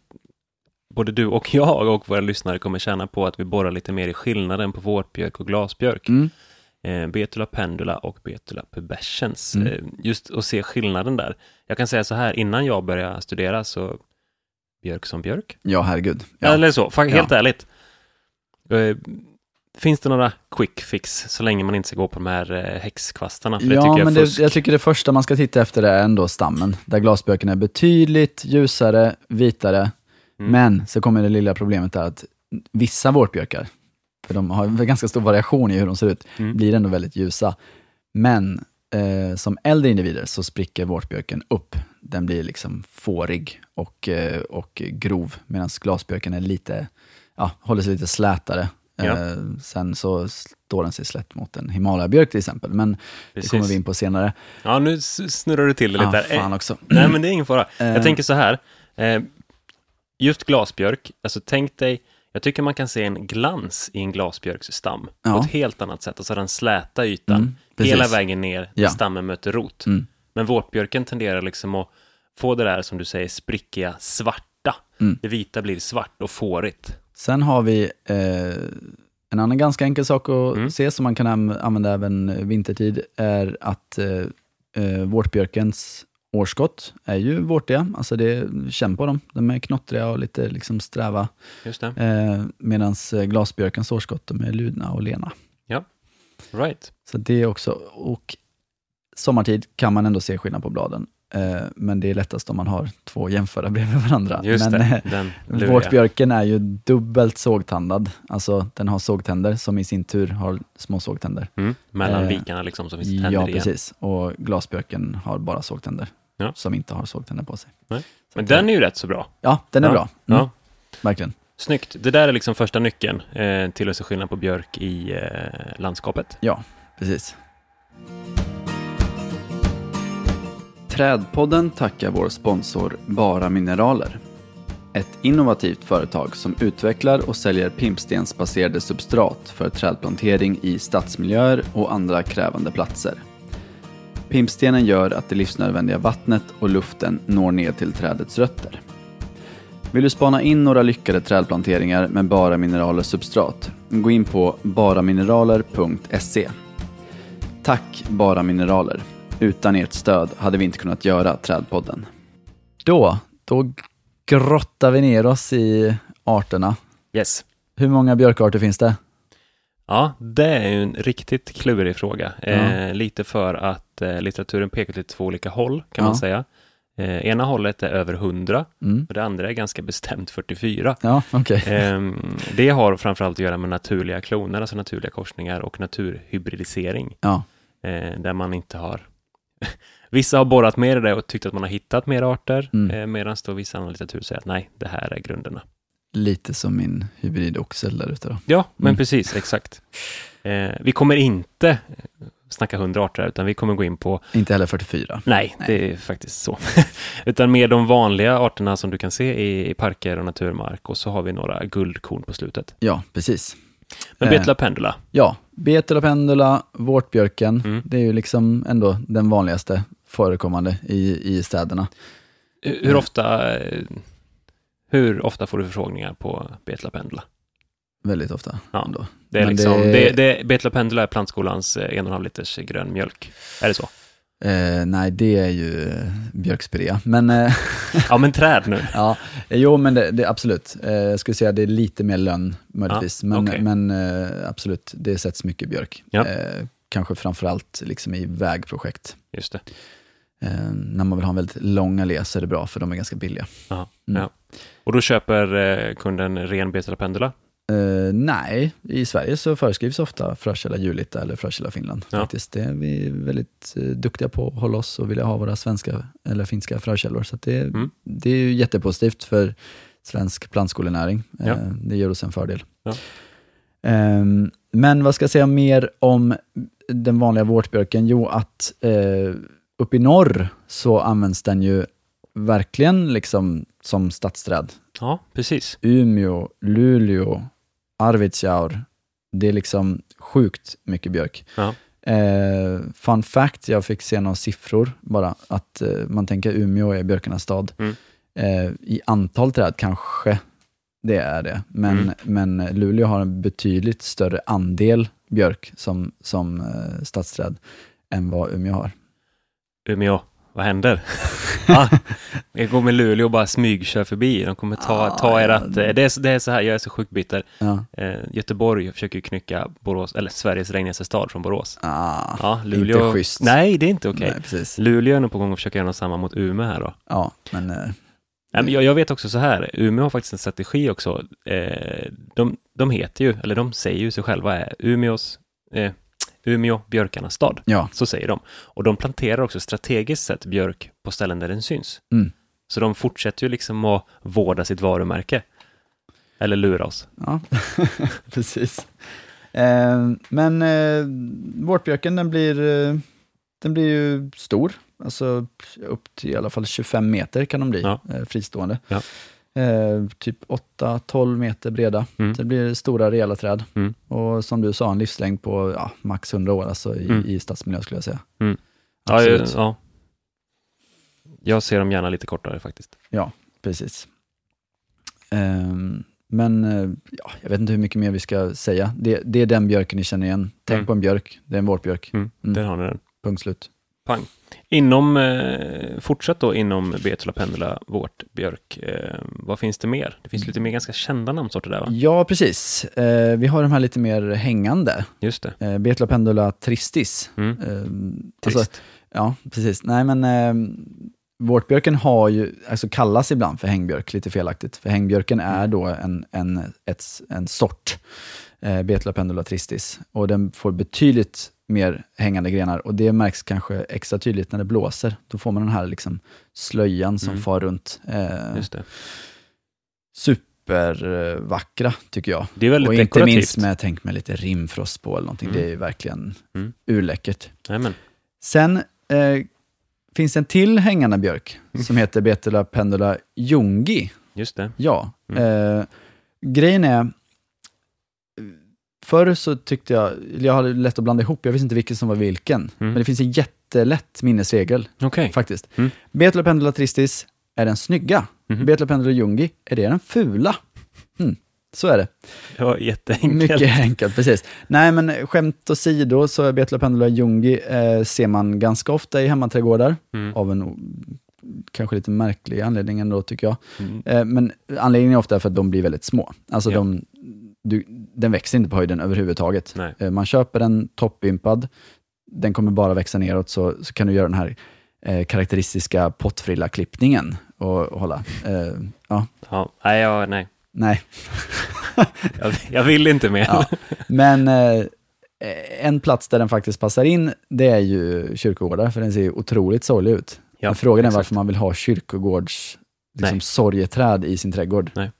både du och jag och våra lyssnare kommer känna på att vi borrar lite mer i skillnaden på vårtbjörk och glasbjörk. Mm. Eh, Betula pendula och Betula pubescens. Mm. Eh, just att se skillnaden där. Jag kan säga så här, innan jag började studera så björk som björk. Ja, herregud. Ja. Eller så, helt Ja. ärligt. Eh, finns det några quick fix så länge man inte ska gå på de här eh, häxkvastarna? Ja, tycker jag men det, jag tycker det första man ska titta efter är ändå stammen, där glasbjörken är betydligt ljusare, vitare, Mm. men så kommer det lilla problemet där att vissa vårtbjörkar, för de har ganska stor variation i hur de ser ut, Mm. blir ändå väldigt ljusa. Men eh, som äldre individer så spricker vårtbjörken upp. Den blir liksom fårig och, eh, och grov, medan glasbjörken är lite, ja, håller sig lite slätare. Ja. Eh, sen så står den sig slätt mot en Himalaya-björk till exempel, men det Precis. kommer vi in på senare. Ja, nu snurrar du till det lite Ah, där. fan Eh, också. Nej, men det är ingen fara. Eh. Jag tänker så här. Eh, just glasbjörk, alltså tänk dig, jag tycker man kan se en glans i en glasbjörksstam på Ja. ett helt annat sätt. Alltså den släta ytan, Mm, hela vägen ner Ja. stammen möter rot. Mm. Men vårtbjörken tenderar liksom att få det där som du säger sprickiga, svarta. Mm. Det vita blir svart och fårigt. Sen har vi eh, en annan ganska enkel sak att Mm. se, som man kan använda även vintertid, är att eh, eh, vårtbjörkens årskott är ju vårtiga, alltså det, känn på dem, de är knottriga och lite liksom sträva, Just det. eh, medan glasbjörkens årskott, de är ludna och lena. Right. Så det är också, och sommartid kan man ändå se skillnad på bladen, eh, men det är lättast om man har två jämföra bredvid varandra. Just men, det. eh. Vårtbjörken är ju dubbelt sågtandad, alltså den har sågtänder som i sin tur har små sågtänder. Mm. Mellan Eh, vikarna liksom som finns tänder Ja, igen. precis. Och glasbjörken har bara sågtänder, Ja. som inte har sågtänder på sig. Nej. Men den är ju rätt så bra. Ja, den är ja. bra. Mm, Ja. Verkligen. Snyggt. Det där är liksom första nyckeln eh, till att se skillnad på björk i eh, landskapet. Ja, precis. Trädpodden tackar vår sponsor Bara Mineraler. Ett innovativt företag som utvecklar och säljer pimpstensbaserade substrat för trädplantering i stadsmiljöer och andra krävande platser. Pimpstenen gör att det livsnödvändiga vattnet och luften når ner till trädets rötter. Vill du spana in några lyckade trädplanteringar med Bara Mineraler substrat? Gå in på baramineraler.se. Tack Bara Mineraler. Utan ert stöd hade vi inte kunnat göra Trädpodden. då, då grottar vi ner oss i arterna. Yes. Hur många björkarter finns det? Ja, det är ju en riktigt klurig fråga. Ja. Eh, lite för att eh, litteraturen pekar till två olika håll, kan Ja. man säga. Eh, ena hållet är över 100 Mm. och det andra är ganska bestämt 44. Ja, okej. Ehm, det har framförallt att göra med naturliga kloner, alltså naturliga korsningar och naturhybridisering, Ja, eh, där man inte har Vissa har borrat mer i det och tyckt att man har hittat mer arter, Mm. eh, medan då vissa annan litteratur säger att nej, det här är grunderna. lite som min hybridoxel där ute då. Ja, men Mm. precis, exakt. Eh, vi kommer inte eh, snacka 100 arter, utan vi kommer gå in på, Inte heller 44. nej, Nej. det är faktiskt så, utan mer de vanliga arterna som du kan se i, i parker och naturmark och så har vi några guldkorn på slutet. Ja, precis. Men Eh. Betla pendula, Ja, Betula pendula, vårtbjörken, Mm. det är ju liksom ändå den vanligaste förekommande i, i städerna. hur hur ofta, eh, hur ofta får du förfrågningar på Betla pendula? Väldigt ofta. Ja. Ändå. Det är Men liksom, det- det... Det, Betla pendula är plantskolans eh, en och en halv liters grön mjölk. Är det så? Eh, nej, det är ju björkspirea. Men eh, Ja, men träd nu. ja, jo, men det, det absolut. Eh, jag skulle säga det är lite mer lönn möjligtvis. Ja, men okej. men eh, absolut, det sätts mycket björk. Ja. Eh, kanske framförallt liksom i vägprojekt. Just det. Eh, när man vill ha en väldigt lång allé så är det bra, för de är ganska billiga. Mm. ja. Och då köper kunden ren pendula? Eh, nej, i Sverige så föreskrivs ofta Frökälla Julita eller Frökälla Finland. Ja. Faktiskt. Det är vi väldigt eh, duktiga på att hålla oss och vilja ha våra svenska eller finska frökällor. Så det, Mm. det är ju jättepositivt för svensk plantskolenäring. Ja. Eh, det ger oss en fördel. Ja. Ehm, men vad ska jag säga mer om den vanliga vårtbjörken? Jo, att eh, uppe i norr så används den ju verkligen liksom som stadsträd. Ja, precis. Umeå, Luleå, Arvidsjaur. Det är liksom sjukt mycket björk. Ja. Eh, fun fact, jag fick se några siffror bara, att eh, man tänker Umeå är björkarnas stad. Mm. Eh, I antal träd kanske det är det, men, Mm. men Luleå har en betydligt större andel björk som, som eh, stadsträd än vad Umeå har. Umeå, vad händer? ja, jag går med Luleå och bara smygkör förbi. De kommer ta, Ja, ta er att... eh, Det är, så- det är så här, jag är så sjukt bitter. Ja. Eh, Göteborg försöker ju knycka Borås, eller Sveriges regnigaste stad från Borås. Ah, Ja, Luleå... Inte schysst. Nej, det är inte okej. Precis. Luleå är nog på gång att försöka göra något samma mot Umeå här då. Ja, men eh, Nej, men jag, jag vet också så här, Umeå har faktiskt en strategi också. Eh, de, de heter ju, eller de säger ju sig själva, är Umeås, eh, Umeå björkarnas stad. ja, Så säger de. Och de planterar också strategiskt sett björk på ställen där den syns. Mm. Så de fortsätter ju liksom att vårda sitt varumärke. Eller lura oss. Ja, precis. Eh, men eh, vårtbjörken den blir, eh, den blir ju stor, alltså upp till i alla fall 25 meter kan de bli, Ja. eh, fristående. Ja. Eh, typ 8-12 meter breda. Mm. Så det blir stora rejäla träd. Mm. Och som du sa, en livslängd på ja, max 100 år alltså i, Mm. i stadsmiljö skulle jag säga. Mm. Ja, Absolut. ja. jag ser dem gärna lite kortare faktiskt. Precis. Ehm, men eh, ja, jag vet inte hur mycket mer vi ska säga. Det, det är den björken ni känner igen. Tänk Mm. på en björk, det är en vårtbjörk. Mm. Mm. Där har ni den. Punkt slut. Pang. Inom, eh, fortsätt då inom Betula pendula, vårt björk. Eh, vad finns det mer? Det finns lite mer ganska kända namnsorter där va? Ja, precis. Eh, vi har de här lite mer hängande. Just det. Eh, Betula pendula tristis. Mm. Eh, Trist. alltså, ja, precis. Nej, men eh, vårtbjörken har ju, alltså kallas ibland för hängbjörk, lite felaktigt. För hängbjörken är Mm. då en, en, ett, en sort, eh, Betula pendula tristis. Och den får betydligt mer hängande grenar och det märks kanske extra tydligt när det blåser. Då får man den här liksom slöjan som Mm. far runt. Eh, Just det. supervackra, tycker jag. Det är väldigt Och inte dekorativt. minst med, tänk med lite rimfrost på eller någonting. Mm. Det är verkligen Mm. urläckert. Jajamän. Sen eh, finns en till hängande björk Mm. som heter Betula pendula jungi. Just det. Ja. Mm. Eh, grejen är, förr så tyckte jag, jag hade lätt att blanda ihop, jag visste inte vilken som var vilken. Mm. Men det finns en jättelätt minnesregel Okej. faktiskt. Mm. Betula pendula tristis är den snygga. Mhm. Betula pendula jungi är det den fula. Mm. Så är det. Det var jätteenkelt. Mycket enkelt, precis. Nej, men skämt åsido så är Betula pendula jungi eh, ser man ganska ofta i hemmaträdgårdar Mm. av en kanske lite märklig anledning ändå tycker jag. Mm. Eh, men anledningen är ofta för att de blir väldigt små. Alltså Ja. de, du, den växer inte på höjden överhuvudtaget. Nej. Eh, man köper en toppimpad, den kommer bara växa neråt, så, så kan du göra den här eh, karaktäristiska pottfrilla-klippningen och, och hålla. Eh, ja, Ja, nej, ja, nej. nej. Jag, jag vill inte mer. Ja. Men eh, en plats där den faktiskt passar in, det är ju kyrkogårdar, för den ser ju otroligt sorglig ut. Ja, Men frågan är exakt. varför man vill ha kyrkogårds liksom, sorgeträd i sin trädgård. Nej.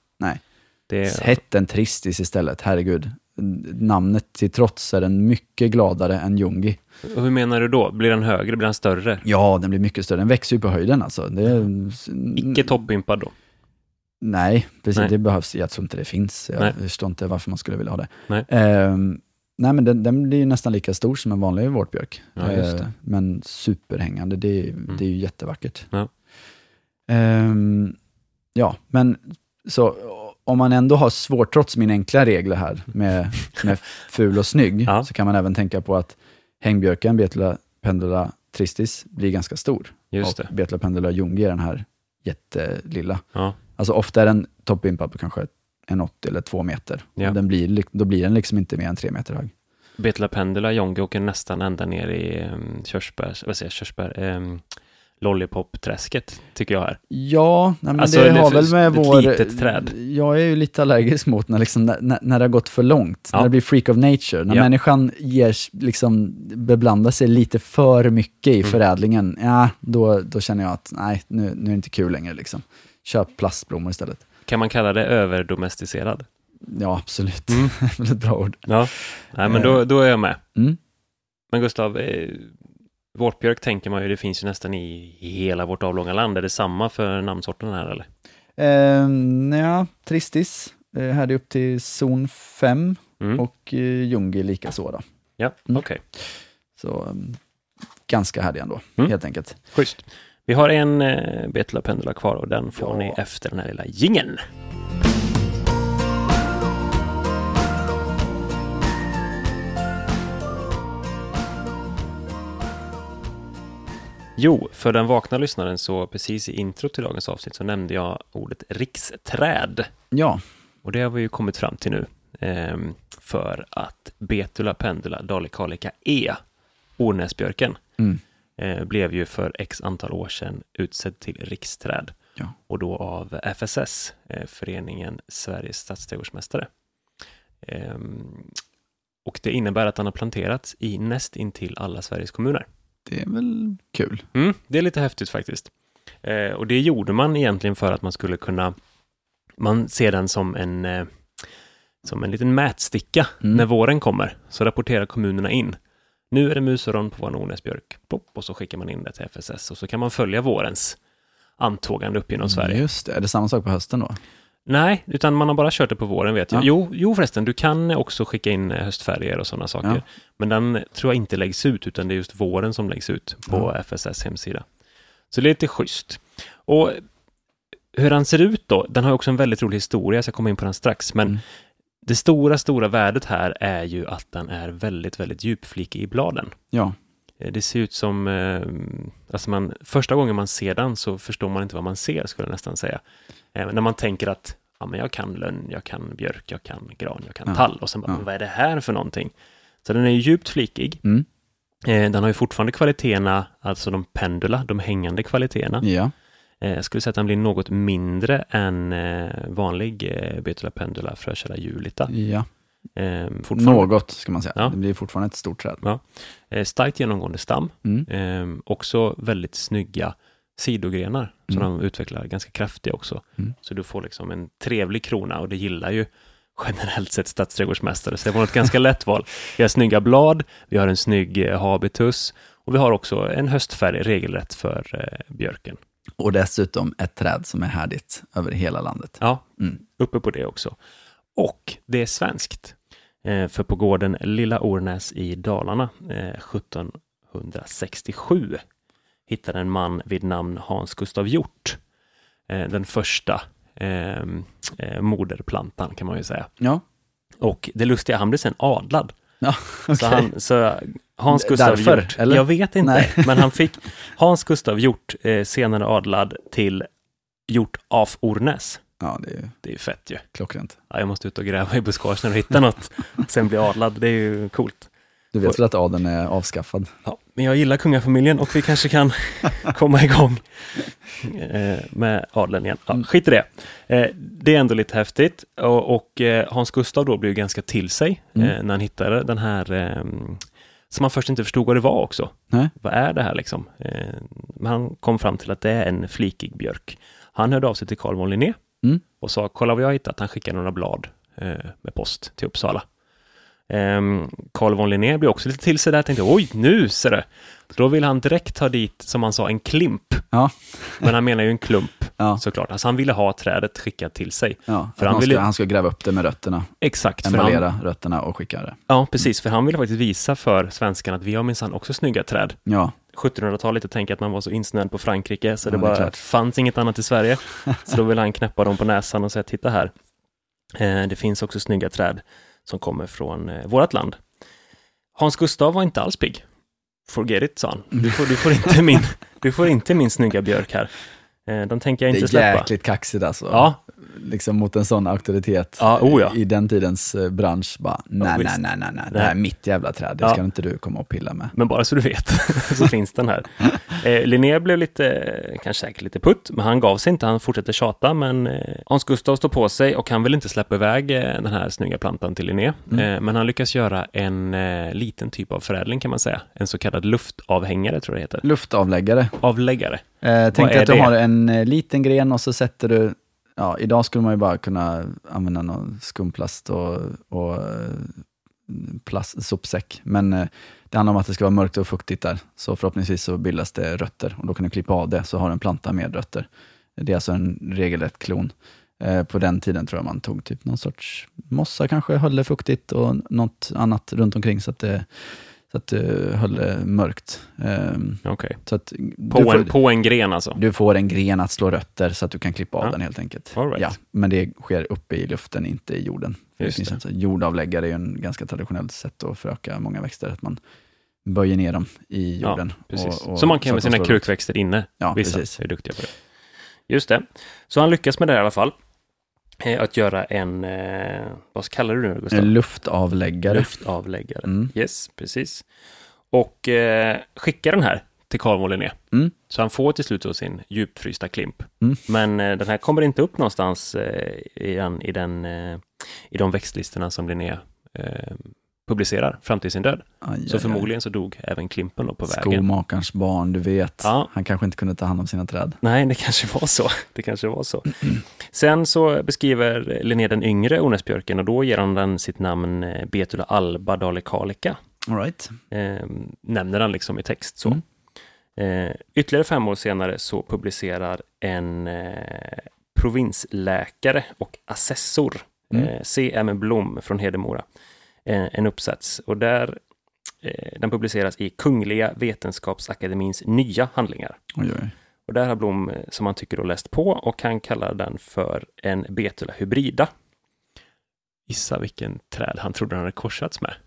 Det, Sätt en tristis istället, herregud. Namnet till trots är den mycket gladare än Ljunggi. och hur menar du då? Blir den högre? Blir den större? Ja, den blir mycket större. Den växer ju på höjden alltså. Det är, Icke toppimpad då? Nej, precis. Nej. Det behövs. Jag tror inte det finns. Jag Nej. förstår inte varför man skulle vilja ha det. Nej. Ehm, nej, men den, den blir ju nästan lika stor som en vanlig vårtbjörk. Ja. Ehm, men superhängande. Det, är- Mm. det är ju jättevackert. Ja. Ehm, ja, men så om man ändå har svårt, trots min enkla regler här med, med ful och snygg, Ja. så kan man även tänka på att hängbjörken, Betula pendula tristis, blir ganska stor. Just och det. Betula pendula jungi är den här jättelilla. Ja, Alltså ofta är den toppimpad på kanske en 80 eller 2 meter. Ja. Och Den blir, li- då blir den liksom inte mer än 3 meter hög. Betla Pendula, Jonge åker nästan ända ner i um, körsbär, vad säger jag, körsbär, um, Lollipop-träsket, tycker jag är. Ja, nej, men Alltså, det har väl med vår... litet träd. Jag är ju lite allergisk mot när, liksom, när, när det har gått för långt. Ja. När det blir freak of nature. När Ja. människan ger, liksom, beblandar sig lite för mycket i Mm. förädlingen, ja, då, då känner jag att nej, nu, nu är det inte kul längre. Liksom. Köp plastblommor istället. Kan man kalla det överdomesticerad? Ja, absolut. Mm. det är ett bra ord. Ja, nej men då, då är jag med. Mm. Men Gustav, eh, vårtbjörk tänker man ju, det finns ju nästan i hela vårt avlånga land. Är det samma för namnsorten här eller? Eh, ja, Tristis, eh, här är upp till zon 5 Mm. och eh, Ljungby lika så då. Ja, Mm. okej. Så um, ganska härlig ändå, Mm. helt enkelt. Schysst. Vi har en eh, Betla kvar och den får Ja. ni efter den här lilla jingeln. Jo, för den vakna lyssnaren så precis i intro till dagens avsnitt så nämnde jag ordet riksträd. Ja, Och det har vi ju kommit fram till nu. ehm, för att Betula pendula dalikalika E, Ornäsbjörken, mm. eh, blev ju för x antal år sedan utsedd till riksträd. Ja. Och då av FSS, eh, Föreningen Sveriges stadsträdgårdsmästare. Ehm, och det innebär att den har planterats i näst intill alla Sveriges kommuner. Det är väl kul. Mm, det är lite häftigt faktiskt. Eh, och det gjorde man egentligen för att man skulle kunna, man ser den som en, eh, som en liten mätsticka Mm. när våren kommer. Så rapporterar kommunerna in. Nu är det musöron på vår Nordnäsbjörk. Plopp, och så skickar man in det till FSS och så kan man följa vårens antågande upp genom Sverige. Just det, är det samma sak på hösten då? Nej, utan man har bara kört det på våren vet jag. Ja. Jo, jo förresten, du kan också skicka in eh, höstfärger och sådana saker. Ja. Men den tror jag inte läggs ut, utan det är just våren som läggs ut på Ja. FSS hemsida. Så det är lite schysst. Och hur den ser ut då, den har också en väldigt rolig historia, jag ska komma in på den strax, men Mm. det stora, stora värdet här är ju att den är väldigt, väldigt djupflikig i bladen. Ja, Det ser ut som, eh, alltså man, första gången man ser den så förstår man inte vad man ser, skulle jag nästan säga. Eh, när man tänker att, ja men jag kan lönn, jag kan björk, jag kan gran, jag kan Ja. tall, och sen bara, Ja. vad är det här för någonting? Så den är ju djupt flikig. mm. Eh, den har ju fortfarande kvaliteterna, alltså de pendula, de hängande kvaliteterna. ja. Eh, jag skulle säga att den blir något mindre än eh, vanlig eh, Betula pendula frökälla julita. ja. Eh, fortfarande, något ska man säga. Ja. Det blir fortfarande ett stort träd. eh, starkt genomgående stam. Mm. Eh, också väldigt snygga sidogrenar som Mm. de utvecklar ganska kraftiga också. Mm. Så du får liksom en trevlig krona och det gillar ju generellt sett stadsträdgårdsmästare. Så det var ett ganska lätt val. Vi har snygga blad, vi har en snygg eh, habitus och vi har också en höstfärg regelrätt för eh, björken. Och dessutom ett träd som är härdigt över hela landet. Ja, Mm. uppe på det också. Och det är svenskt. Eh, för på gården Lilla Ornäs i Dalarna eh, 1767 hittade en man vid namn Hans Gustav Hjort eh, den första eh, eh, moderplantan kan man ju säga. Ja, Och det lustiga, han blev sen adlad. Ja, Så, okej. han, så Hans Gustav därför, Hjort, eller? jag vet inte, Nej. men han fick Hans Gustav Hjort, eh, senare adlad till Hjort af Ornäs. Ja, det är ju Det är ju fett ju. klockrent. Ja, jag måste ut och gräva i buskagen och hitta något, sen bli adlad. Det är ju coolt. Du vet väl att adeln är avskaffad? Ja, men jag gillar kungafamiljen och vi kanske kan komma igång eh, med adeln igen. Ja, skit i det. Eh, det är ändå lite häftigt och, eh, Hans Gustav då blev ganska till sig Mm. när han hittade den här som han först inte förstod vad det var också. Nej. Vad är det här liksom? Men han kom fram till att det är en flikig björk. Han hörde av sig till Carl von Linné Mm. och sa, kolla vad jag har hittat. Han skickade några blad eh, med post till Uppsala. Ehm, Carl von Linné blev också lite till sig där, tänkte oj, nu ser det. Så då vill han direkt ta dit, som han sa, en klimp. Ja. Men han menar ju en klump, Ja, såklart. Alltså han ville ha trädet skickat till sig. ja. För han ville- ska, han ska gräva upp det med rötterna, Exakt, för han, emballera rötterna och skicka det. ja, precis, för han ville faktiskt visa för svenskarna att vi har minsann också snygga träd. Ja, 1700-talet och tänka att man var så insnöad på Frankrike så det det är bara klart. fanns inget annat i Sverige. Så då vill han knäppa dem på näsan och säga titta här. Eh, det finns också snygga träd som kommer från eh, vårt land. Hans Gustav var inte alls pigg. Forget it, sa han. Du får, du får, inte, min, du får inte min snygga björk här. Eh, den tänker jag det inte är släppa. jäkligt kaxigt alltså. Ja, Liksom mot en sån auktoritet Ja, oh ja. i den tidens eh, bransch. Bara, nej, nej, nej, nej, det här är mitt jävla träd, det Ja. ska inte du komma och pilla med. men bara så du vet så finns den här. Eh, Linné blev lite, kanske säkert lite putt, men han gav sig inte. Han fortsatte tjata, men eh, Hans Gustav står på sig och han vill inte släppa iväg eh, den här snygga plantan till Linné. Mm. Eh, men han lyckas göra en liten typ av förädling kan man säga. En så kallad luftavhängare tror jag det heter. Luftavläggare. Avläggare. Eh, tänk dig att du det? har en liten gren och så sätter du, ja, idag skulle man ju bara kunna använda någon skumplast och, och eh, plast, sopsäck, men eh, det handlar om att det ska vara mörkt och fuktigt där, så förhoppningsvis så bildas det rötter och då kan du klippa av det, så har du en planta med rötter. Det är alltså en regelrätt klon. Eh, på den tiden tror jag man tog typ någon sorts mossa kanske, höll det fuktigt och något annat runt omkring så att det, så att det höll det mörkt. Ehm, Okej. så att På, du får- en, på en gren alltså? du får en gren att slå rötter så att du kan klippa av Ja. den helt enkelt. Right. Ja, men det sker uppe i luften, inte i jorden. Just det finns det. Alltså, jordavläggare är ju en ganska traditionellt sätt att föröka många växter, att man böjer ner dem i Ja, jorden. Precis. och- och- Som man kan så med sina krukväxter inne. Ja, Vissa precis. är duktiga på det. Just det. Så han lyckas med det i alla fall. Eh, Att göra en, eh, vad kallar du det nu Gustav? En luftavläggare. Luftavläggare. Mm. Yes, precis. Och eh, skickar den här till Carl von Linné. Mm. Så han får till slut sin djupfrysta klimp. Mm. Men eh, den här kommer inte upp någonstans eh, i, den, i, den, eh, i de växtlistorna som Linné publicerar fram till sin död. Aj, Så aj, aj. förmodligen så dog även klimpen då på vägen. Skomakarens barn, du vet. Ja. Han kanske inte kunde ta hand om sina träd. Nej, det kanske var så. Det kanske var så. Sen så beskriver Linné den yngre Ornäsbjörken och då ger han den sitt namn eh, Betula alba dahlicalica. All right. Eh, nämner han liksom i text så. Mm. Eh, ytterligare fem år senare så publicerar en eh, provinsläkare och assessor, Mm. eh, C.M. Blom från Hedemora, en uppsats. Och där, eh, den publiceras i Kungliga Vetenskapsakademins nya handlingar. Oj, oj. Och där har Blom, eh, som han tycker, då läst på och han kallar den för en Betula hybrida. Gissa vilken träd han trodde han hade korsats med.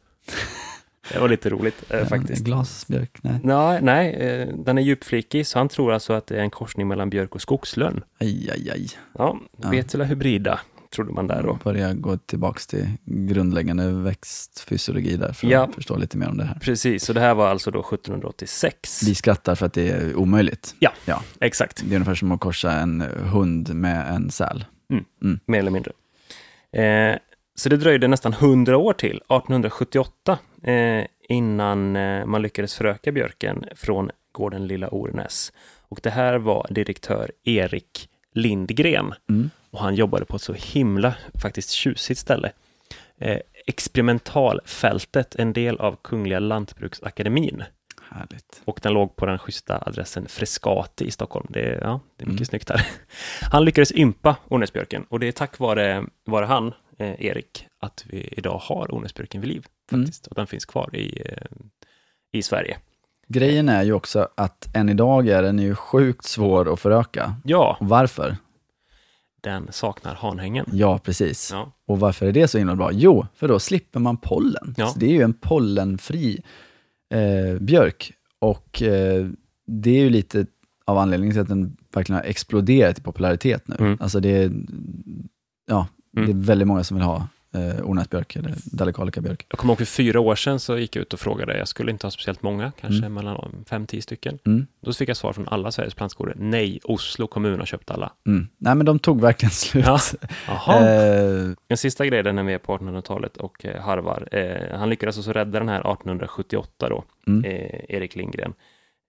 Det var lite roligt eh, faktiskt. Glasbjörk, nej. Nej, nej, eh, den är djupflikig, så han tror alltså att det är en korsning mellan björk och skogslön. Aj, aj, aj. Ja, Ja. Betula hybrida, trodde man där då. Börja gå tillbaks till grundläggande växtfysiologi där, för Ja. att förstå lite mer om det här. Precis, så det här var alltså då 1786. Vi skrattar för att det är omöjligt. Exakt, Det är ungefär som att korsa en hund med en säl. mer eller mindre. Eh, så det dröjde nästan 100 år till, 1878, eh, innan eh, man lyckades föröka björken från gården Lilla Ornäs. Och det här var direktör Erik Lindgren. Mm. Och han jobbade på ett så himla, faktiskt tjusigt ställe. Eh, experimentalfältet, en del av Kungliga Lantbruksakademin. Härligt. Och den låg på den schyssta adressen Frescati i Stockholm. Det, är- ja, det är mycket Mm. snyggt här. Han lyckades ympa Ornäsbjörken och det är tack vare, vare han, eh, Erik, att vi idag har Ornäsbjörken vid liv. Mm. Faktiskt. Och den finns kvar i, eh, i Sverige. Grejen är ju också att än idag är den ju sjukt svår att föröka. Ja, Och varför? Den saknar hanhängen. Ja, precis. Ja. Och varför är det så himla bra? Jo, för då slipper man pollen. Ja. Det är ju en pollenfri eh, björk. Och eh, det är ju lite av anledningen till att den verkligen har exploderat i popularitet nu. Mm. Alltså det ja, Mm. det är väldigt många som vill ha eh, Ornäsbjörk eller Dalecarlica björk. Jag kommer ihåg för fyra år sedan så gick jag ut och frågade, jag skulle inte ha speciellt många, kanske Mm. mellan fem, tio stycken. Mm. Då fick jag svar från alla Sveriges plantskolor, nej, Oslo kommun har köpt alla. Mm. Nej men de tog verkligen slut. Ja. Jaha. Eh, En sista grej där när vi är på 1800-talet och eh, harvar. Eh, han lyckades alltså rädda den här 1878 då, mm. eh, Erik Lindgren.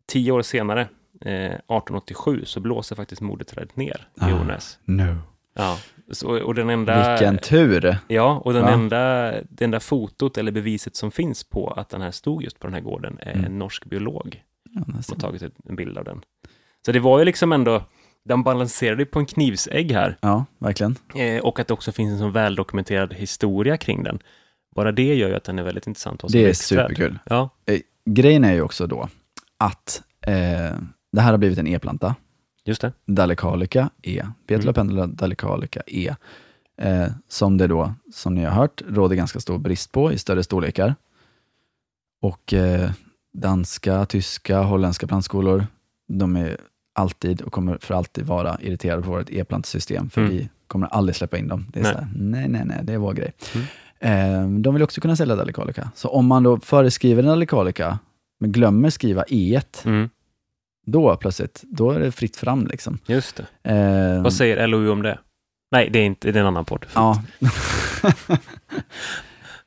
Tio år senare, eh, 1887, så blåser faktiskt mordeträdet ner i Ah. Ornäs. no. Ja, så, och den enda... Vilken tur. Ja, och den Va? enda, det enda fotot eller beviset som finns på att den här stod just på den här gården är Mm. en norsk biolog Ja, som har tagit en bild av den. Så det var ju liksom ändå, den balanserade på en knivsägg här ja verkligen. eh, och att det också finns en så väldokumenterad historia kring den. Bara det gör ju att den är väldigt intressant att ha Det är superkul. Ja, Eh, grejen är ju också då att eh, det här har blivit en e-planta. Just det. Dalecarlica E, Betula Mm. pendula Dalecarlica E, eh, som det då, som ni har hört, råder ganska stor brist på i större storlekar. Och eh, danska, tyska, holländska plantskolor, de är alltid och kommer för alltid vara irriterade på vårt e-plantsystem, för Mm. vi kommer aldrig släppa in dem. Det är Nej. här, nej, nej, nej, det är vår grej. Mm. Eh, de vill också kunna sälja Dalecarlica. Så om man då föreskriver en Dalecarlica, men glömmer skriva E1, Mm, då plötsligt, då är det fritt fram liksom. just det. Eh, Vad säger LOU om det? Nej, det är inte, det är en annan podd. Ja.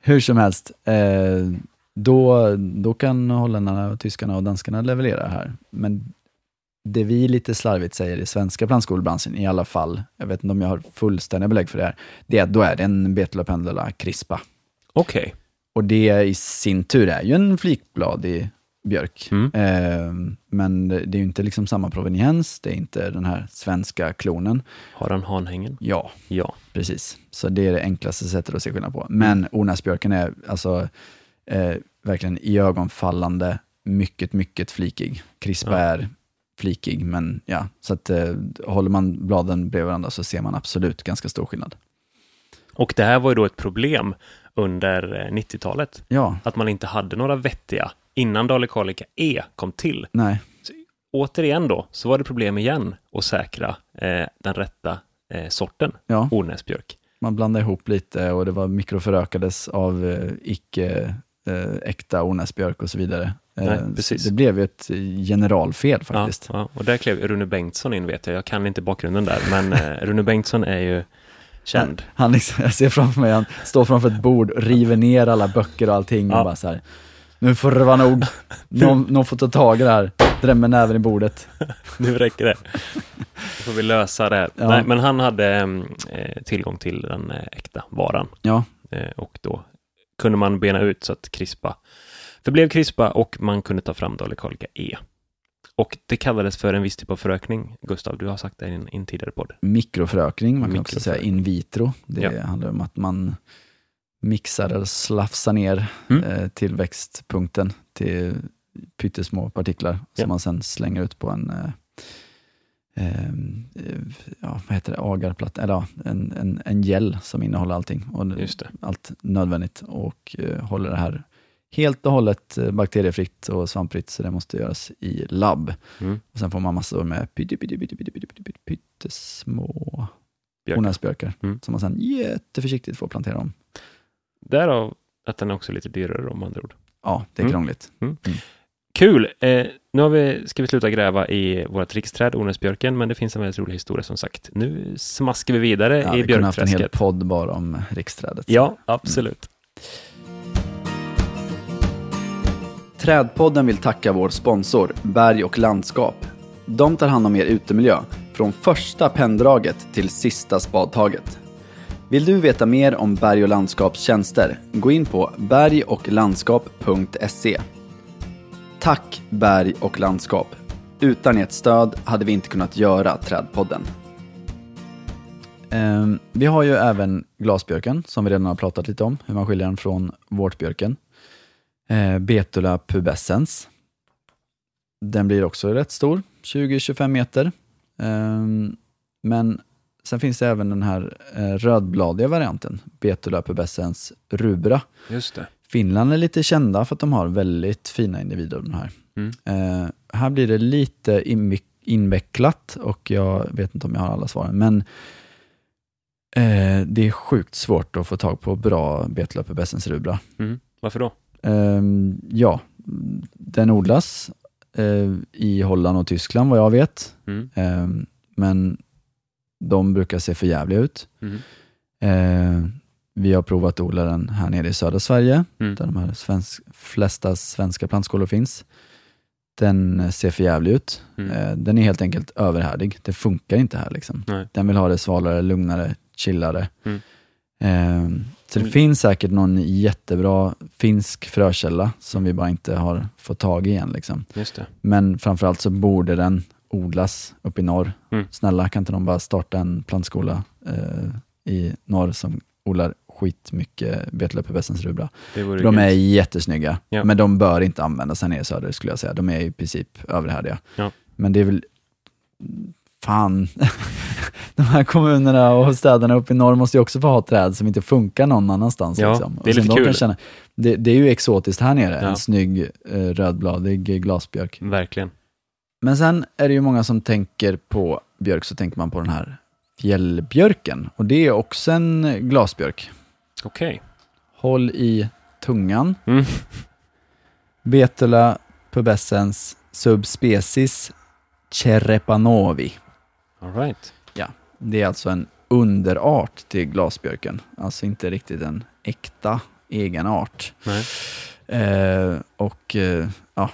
Hur som helst, eh, då, då kan holländarna, och tyskarna och danskarna leverera här. Men det vi lite slarvigt säger i svenska plantskolebranschen i alla fall, jag vet inte om jag har fullständiga belägg för det här, det är att då är det en Betula pendula crispa. Okej. Och det i sin tur är ju en flikbladig björk. Mm. Eh, men det är ju inte liksom samma proveniens, det är inte den här svenska klonen. Har han hanhängen? Ja, Ja. Precis, så det är det enklaste sättet att se skillnad på. Men Ornäsbjörken är alltså eh, verkligen iögonfallande, mycket, mycket flikig. Crispa Ja. är flikig, men ja, så att eh, håller man bladen bredvid varandra så ser man absolut ganska stor skillnad. Och det här var ju då ett problem under eh, 90-talet. Ja, Att man inte hade några vettiga, innan Dalecarlica E kom till. nej, Återigen då, så var det problem igen att säkra eh, den rätta eh, sorten ja, Ornäsbjörk. man blandade ihop lite och det var mikroförökades av eh, icke eh, äkta Ornäsbjörk och så vidare. Eh, Nej, så precis. Det blev ju ett generalfel Ja, faktiskt. ja, och där klev Rune Bengtsson in vet jag. Jag kan inte bakgrunden där, men eh, Rune Bengtsson är ju känd. Han liksom, jag ser framför mig, han står framför ett bord, river ner alla böcker och allting Ja. och bara så här. Nu får det vara nog. Någon, någon får ta tag i det här. Drämmer näven i bordet. Nu räcker det. Då får vi lösa det här. Ja. Nej, men han hade mm, eh, tillgång till den eh, äkta varan Ja, eh, och då kunde man bena ut så att Crispa förblev Crispa och man kunde ta fram Dalecarlica E. Och det kallades för en viss typ av förökning. Gustav, du har sagt det i en, tidigare podd. mikroförökning, man kan också säga in vitro. Det Ja. handlar om att man mixar eller slafsar ner Mm. eh, tillväxtpunkten till pyttesmå partiklar som Ja. man sen slänger ut på en eh, eh, ja, vad heter det, agarplatta, eller ja, en, en, en gel som innehåller allting. Och allt nödvändigt och eh, håller det här helt och hållet eh, bakteriefritt och svampfritt, så det måste göras i labb. Mm. Och sen får man massor med pytte, pytte, pytte, pytte, pytte, pytte, pytte, pyttesmå Björk. ornäsbjörkar, Mm. som man sen jätteförsiktigt får plantera om. Därav att den är också lite dyrare om andra ord. Ja, det är Mm. krångligt. Kul! Eh, nu har vi, ska vi sluta gräva i vårt riksträd, Ornäsbjörken, men det finns en väldigt rolig historia som sagt. Nu smaskar vi vidare Ja, i vi kunde haft en hel björkträsket. podd bara om riksträdet. Ja, absolut. Trädpodden vill tacka vår sponsor Berg och landskap. De tar hand om er utemiljö, från första penndraget till sista spadtaget. Vill du veta mer om Berg och landskaps tjänster? Gå in på bergochlandskap.se. Tack Berg och landskap. Utan ert stöd hade vi inte kunnat göra Trädpodden. Ehm, vi har ju även glasbjörken som vi redan har pratat lite om, hur man skiljer den från vårtbjörken. Eh, Betula pubescens. Den blir också rätt stor, 20-25 meter. Ehm, men sen finns det även den här eh, rödbladiga varianten, Betula pubescens rubra. Just det. Finland är lite kända för att de har väldigt fina individer av den här. Mm. Eh, här blir det lite invecklat och jag vet inte om jag har alla svaren, men eh, det är sjukt svårt att få tag på bra Betula pubescens rubra. Mm. Varför då? Ehm, ja, den odlas eh, i Holland och Tyskland vad jag vet. Mm. Ehm, men de brukar se för jävliga ut. Mm. Eh, vi har provat att odla den här nere i södra Sverige, Mm. där de här svensk, flesta svenska plantskolor finns. Den eh, ser för jävlig ut. Mm. Eh, den är helt enkelt överhärdig. Det funkar inte här. Liksom. Den vill ha det svalare, lugnare, chillare. Mm. Så det Mm. finns säkert någon jättebra finsk frökälla som vi bara inte har fått tag i än. Liksom. Just det. Men framförallt så borde den odlas uppe i norr. Mm. Snälla, kan inte de bara starta en plantskola eh, i norr som odlar skitmycket betelöpebässens rubra. De är jättesnygga, Ja. men de bör inte användas här nere i söder skulle jag säga. De är i princip överhärdiga. Ja. Men det är väl, fan, de här kommunerna och städerna uppe i norr måste ju också få ha träd som inte funkar någon annanstans. Ja, liksom. det är lite kul. Känna, det, det är ju exotiskt här nere, Ja. en snygg eh, rödbladig glasbjörk. Verkligen. Men sen är det ju många som tänker på björk, så tänker man på den här fjällbjörken. Och det är också en glasbjörk. Okej. Håll i tungan. Mm. Betula pubescens subspecies Cherepanovi. All right. Det är alltså en underart till glasbjörken. Alltså inte riktigt en äkta egen art. Nej. Eh, och eh, ja,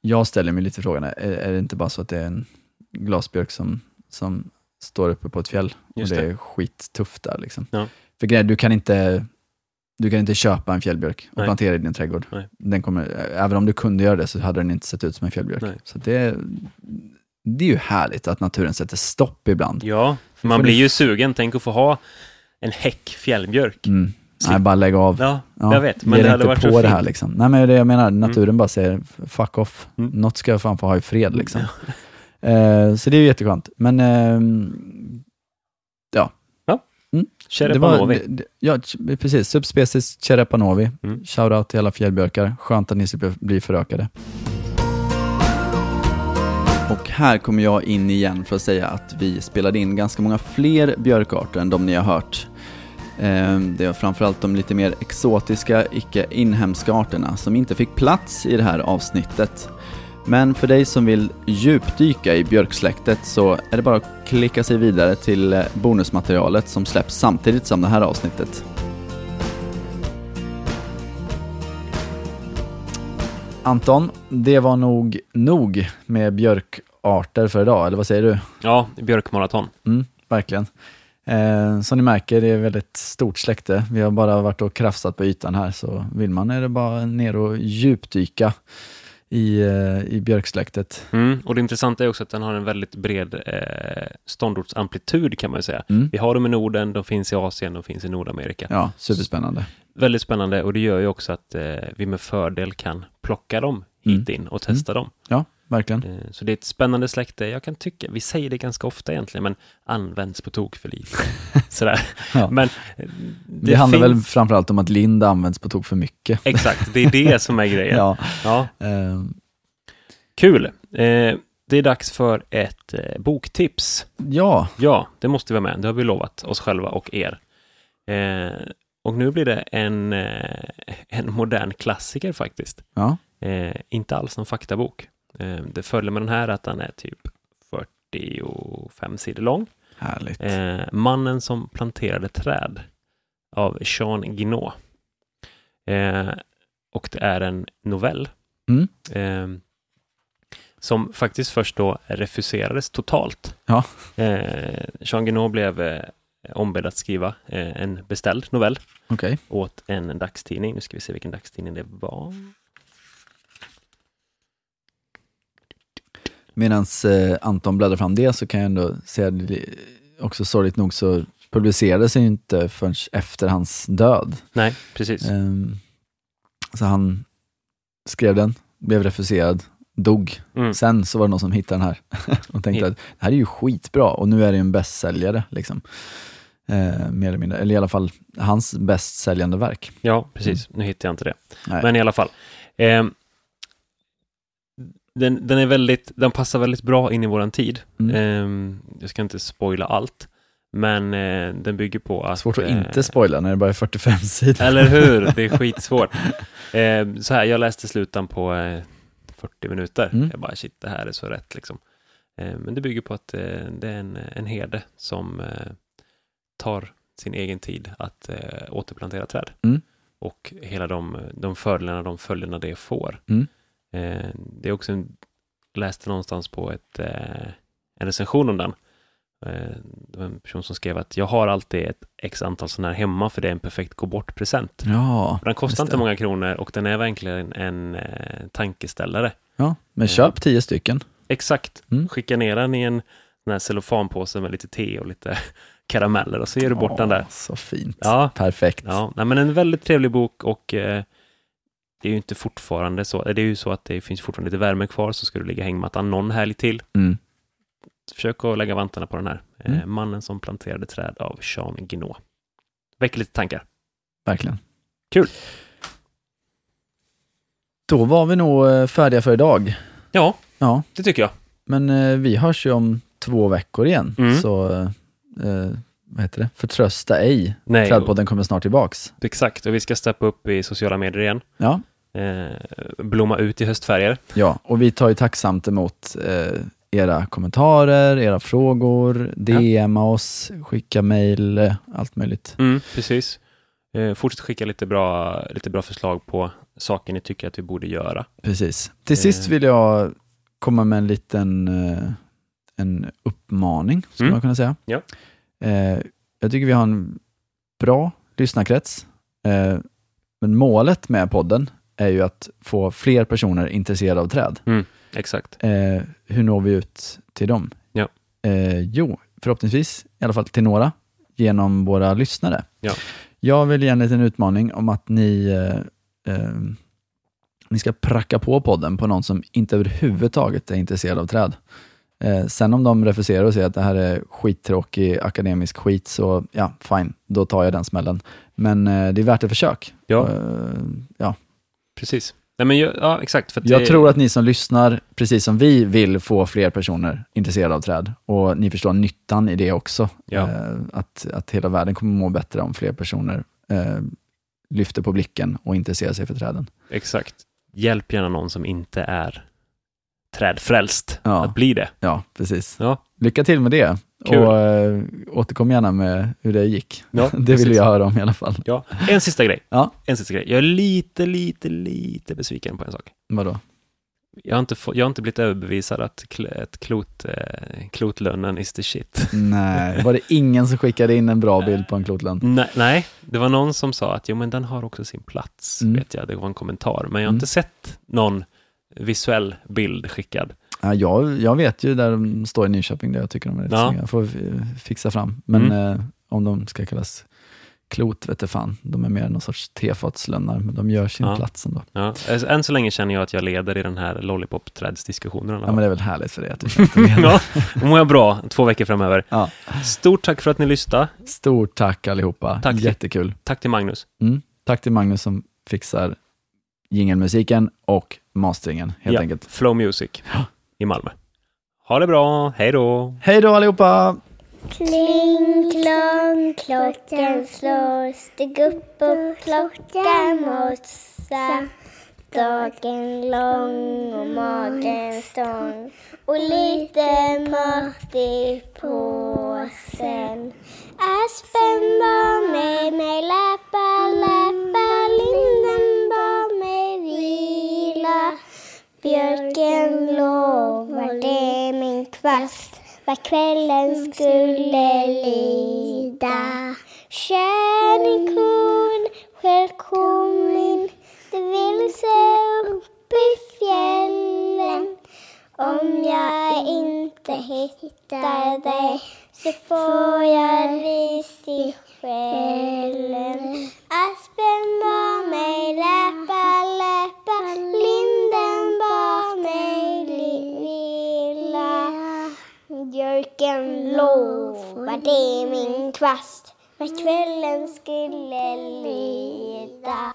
jag ställer mig lite frågan, är, är det inte bara så att det är en glasbjörk som, som står uppe på ett fjäll Just och det det. är skittufft där liksom? Ja. För grejen, du kan inte du kan inte köpa en fjällbjörk och Nej. plantera i din trädgård. Nej. Den kommer, även om du kunde göra det så hade den inte sett ut som en fjällbjörk. Nej. Så det, det är ju härligt att naturen sätter stopp ibland. Ja, för man blir ju sugen. Tänk att få ha en häck fjällbjörk. Mm. Nej, bara lägg av. Ja, Ja, jag vet. Men det hade varit på så det här liksom. Nej men det jag menar, naturen bara säger fuck off. Mm. Något ska jag fan få ha i fred liksom. Eh, så det är ju jätteskönt. Men Cherepanovi. Det var, det, ja, precis. Subspecies Cherepanovi. Mm. Shoutout till alla fjällbjörkar. Skönt att ni slipper bli förökade. Och här kommer jag in igen för att säga att vi spelade in ganska många fler björkarter än de ni har hört. Ehm, det är framförallt de lite mer exotiska, icke inhemska arterna som inte fick plats i det här avsnittet. Men för dig som vill djupdyka i björksläktet så är det bara att klicka sig vidare till eh, bonusmaterialet som släpps samtidigt som det här avsnittet. Anton, det var nog nog med björkarter för idag, eller vad säger du? Ja, björkmaraton. Mm, verkligen. Eh, som ni märker, det är ett väldigt stort släkte. Vi har bara varit och krafsat på ytan här, så vill man är det bara ner och djupdyka i, eh, i björksläktet. Mm. Och det intressanta är också att den har en väldigt bred eh, ståndortsamplitud kan man ju säga. Mm. Vi har dem i Norden, de finns i Asien, de finns i Nordamerika. Ja, superspännande. Väldigt spännande och det gör ju också att eh, vi med fördel kan plocka dem hit in och testa dem. Ja, verkligen. Eh, så det är ett spännande släkte. Jag kan tycka, vi säger det ganska ofta egentligen, men används på tok för lite. Sådär. Ja. Men eh, Det, det, handlar väl finns... framförallt om att lind används på tok för mycket. Exakt, det är det som är grejen. Ja, Ja, eh, kul. Eh, det är dags för ett eh, boktips. ja, Ja, det måste vi ha med. Det har vi lovat oss själva och er. Och nu blir det en, en modern klassiker faktiskt. ja. Inte alls en faktabok. Eh, det följer med den här att den är typ 45 sidor lång. härligt. Eh, Mannen som planterade träd av Jean Guinot. Eh, och det är en novell Mm. som faktiskt först då refuserades totalt. Ja. Eh, Jean Guinot blev eh, ombedd att skriva eh, en beställd novell Okej. åt en dagstidning. Nu ska vi se vilken dagstidning det var. Medan eh, Anton bläddrar fram det så kan jag ändå säga, att också sorgligt nog så publicerades ju inte förrän efter hans död. Nej, precis. Ehm, så han skrev den, blev refuserad, dog. Mm. Sen så var det någon som hittade den här och tänkte Ja. att det här är ju skitbra och nu är det ju en bästsäljare. Liksom. Eh, mer eller mindre, eller i alla fall hans bäst säljande verk. Ja, precis. Nu hittar jag inte det. Nej. Men i alla fall. ehm, den, den, är väldigt, den passar väldigt bra in i våran tid. Mm. Ehm, jag ska inte spoila allt, men eh, den bygger på att... Svårt att eh, inte spoila när det bara är 45 sidor. Eller hur? Det är skitsvårt. Eh, så här, jag läste slutan på eh, 40 minuter. Mm. Jag bara, shit, det här är så rätt liksom. Eh, men det bygger på att eh, det är en, en herde som eh, tar sin egen tid att eh, återplantera träd. Mm. Och hela de, de fördelarna, de följderna det får. Eh, det är också en, läste någonstans på ett, eh, en recension om den. Eh, det var en person som skrev att jag har alltid ett x antal sådana här hemma för det är en perfekt gå bort-present. Ja, Den kostar inte det. många kronor och den är verkligen en eh, tankeställare. ja, men köp 10 stycken. Exakt. Mm. Skicka ner den i en sån här cellofanpåse med lite te och lite karameller och så ger du bort den där. Så fint. Ja, Perfekt. ja. Nej, men en väldigt trevlig bok och eh, det är ju inte fortfarande så. Det är ju så att det finns fortfarande lite värme kvar så ska du ligga i hängmattan någon helg till. Mm. Försök att lägga vantarna på den här. Eh, Mm. Mannen som planterade träd av Jean Guinot. Väcker lite tankar. Verkligen. Kul. Då var vi nog eh, färdiga för idag. Ja, Ja, det tycker jag. men eh, vi hörs ju om två veckor igen. Mm. Så, eh, vad heter det? Förtrösta ej. Nej, Trädpodden kommer snart tillbaks. exakt. Och vi ska steppa upp i sociala medier igen. Ja, blomma ut i höstfärger. ja, och vi tar ju tacksamt emot eh, era kommentarer, era frågor, DMa oss, skicka mejl, eh, allt möjligt. Mm, precis. Eh, fortsätt skicka lite bra, lite bra förslag på saker ni tycker att vi borde göra. Precis. Till sist Eh. vill jag komma med en liten eh, en uppmaning, skulle Mm. man kunna säga. Ja. Eh, jag tycker vi har en bra lyssnarkrets, eh, men målet med podden är ju att få fler personer intresserade av träd. Exakt. Eh, hur når vi ut till dem? Ja. Eh, jo, förhoppningsvis, i alla fall till några, genom våra lyssnare. Ja. Jag vill ge en liten utmaning om att ni, eh, eh, ni ska pracka på podden på någon som inte överhuvudtaget är intresserad av träd. Eh, sen om de refuserar och säger att det här är skittråkig akademisk skit, så ja, fine, då tar jag den smällen. Men eh, det är värt ett försök. Ja, ja. Precis. Nej, men, ju- ja, exakt. För Jag det, tror att ni som lyssnar, precis som vi, vill få fler personer intresserade av träd. Och ni förstår nyttan i det också. Ja. Eh, att, att hela världen kommer må bättre om fler personer eh, lyfter på blicken och intresserar sig för träden. Exakt. Hjälp gärna någon som inte är trädfrälst Ja. att bli det. Ja, precis. Ja, Lycka till med det. Kul. Och eh, återkom gärna med hur det gick. Ja, det vill precis. jag höra om i alla fall. ja. En sista grej. Ja. En sista grej. Jag är lite, lite, lite besviken på en sak. Vadå? Jag har inte, få, jag har inte blivit överbevisad att, kl- att klot, eh, klotlönnen is the shit. Nej, var det ingen som skickade in en bra bild på en klotlön? Nej, nej, det var någon som sa att jo, men den har också sin plats, Mm. vet jag. Det var en kommentar. Men jag har Mm. inte sett någon visuell bild skickad. Ja, jag, jag vet ju där de står i Nyköping, där jag tycker de är rätt Ja. snygga. Jag får fixa fram. Men Mm. eh, om de ska kallas klot vet jag fan. De är mer någon sorts tefatslönnar, men de gör sin Ja. plats ändå. Ja. alltså, Än så länge känner jag att jag leder i den här lollipop-trädsdiskussionen. Ja, men det är väl härligt för dig att du känner ja, mår jag bra två veckor framöver. ja. Stort tack för att ni lyssnade. Stort tack allihopa, Tack till- jättekul. Tack till Magnus. Mm. Tack till Magnus som fixar jingelmusiken och masteringen helt Ja, enkelt. Flow Music i Malmö. Ha det bra, hej då! Hej då allihopa! Kling klong, klockan slår. Stig upp och plocka mossa Dagen lång och magen stång. Och lite mat i påsen. Aspen bad med mig. Läppa, läppa Linden bad mig vila Björken lovade min kvast vad kvällen skulle lida. Kärringkon, självkommen, du vilse upp i fjällen. Om jag inte hittar dig så får jag ris i själen. Aspen bar mig, läppa, läppa, linden bar mig lilla. Björken lovade min kvast när kvällen skulle lida.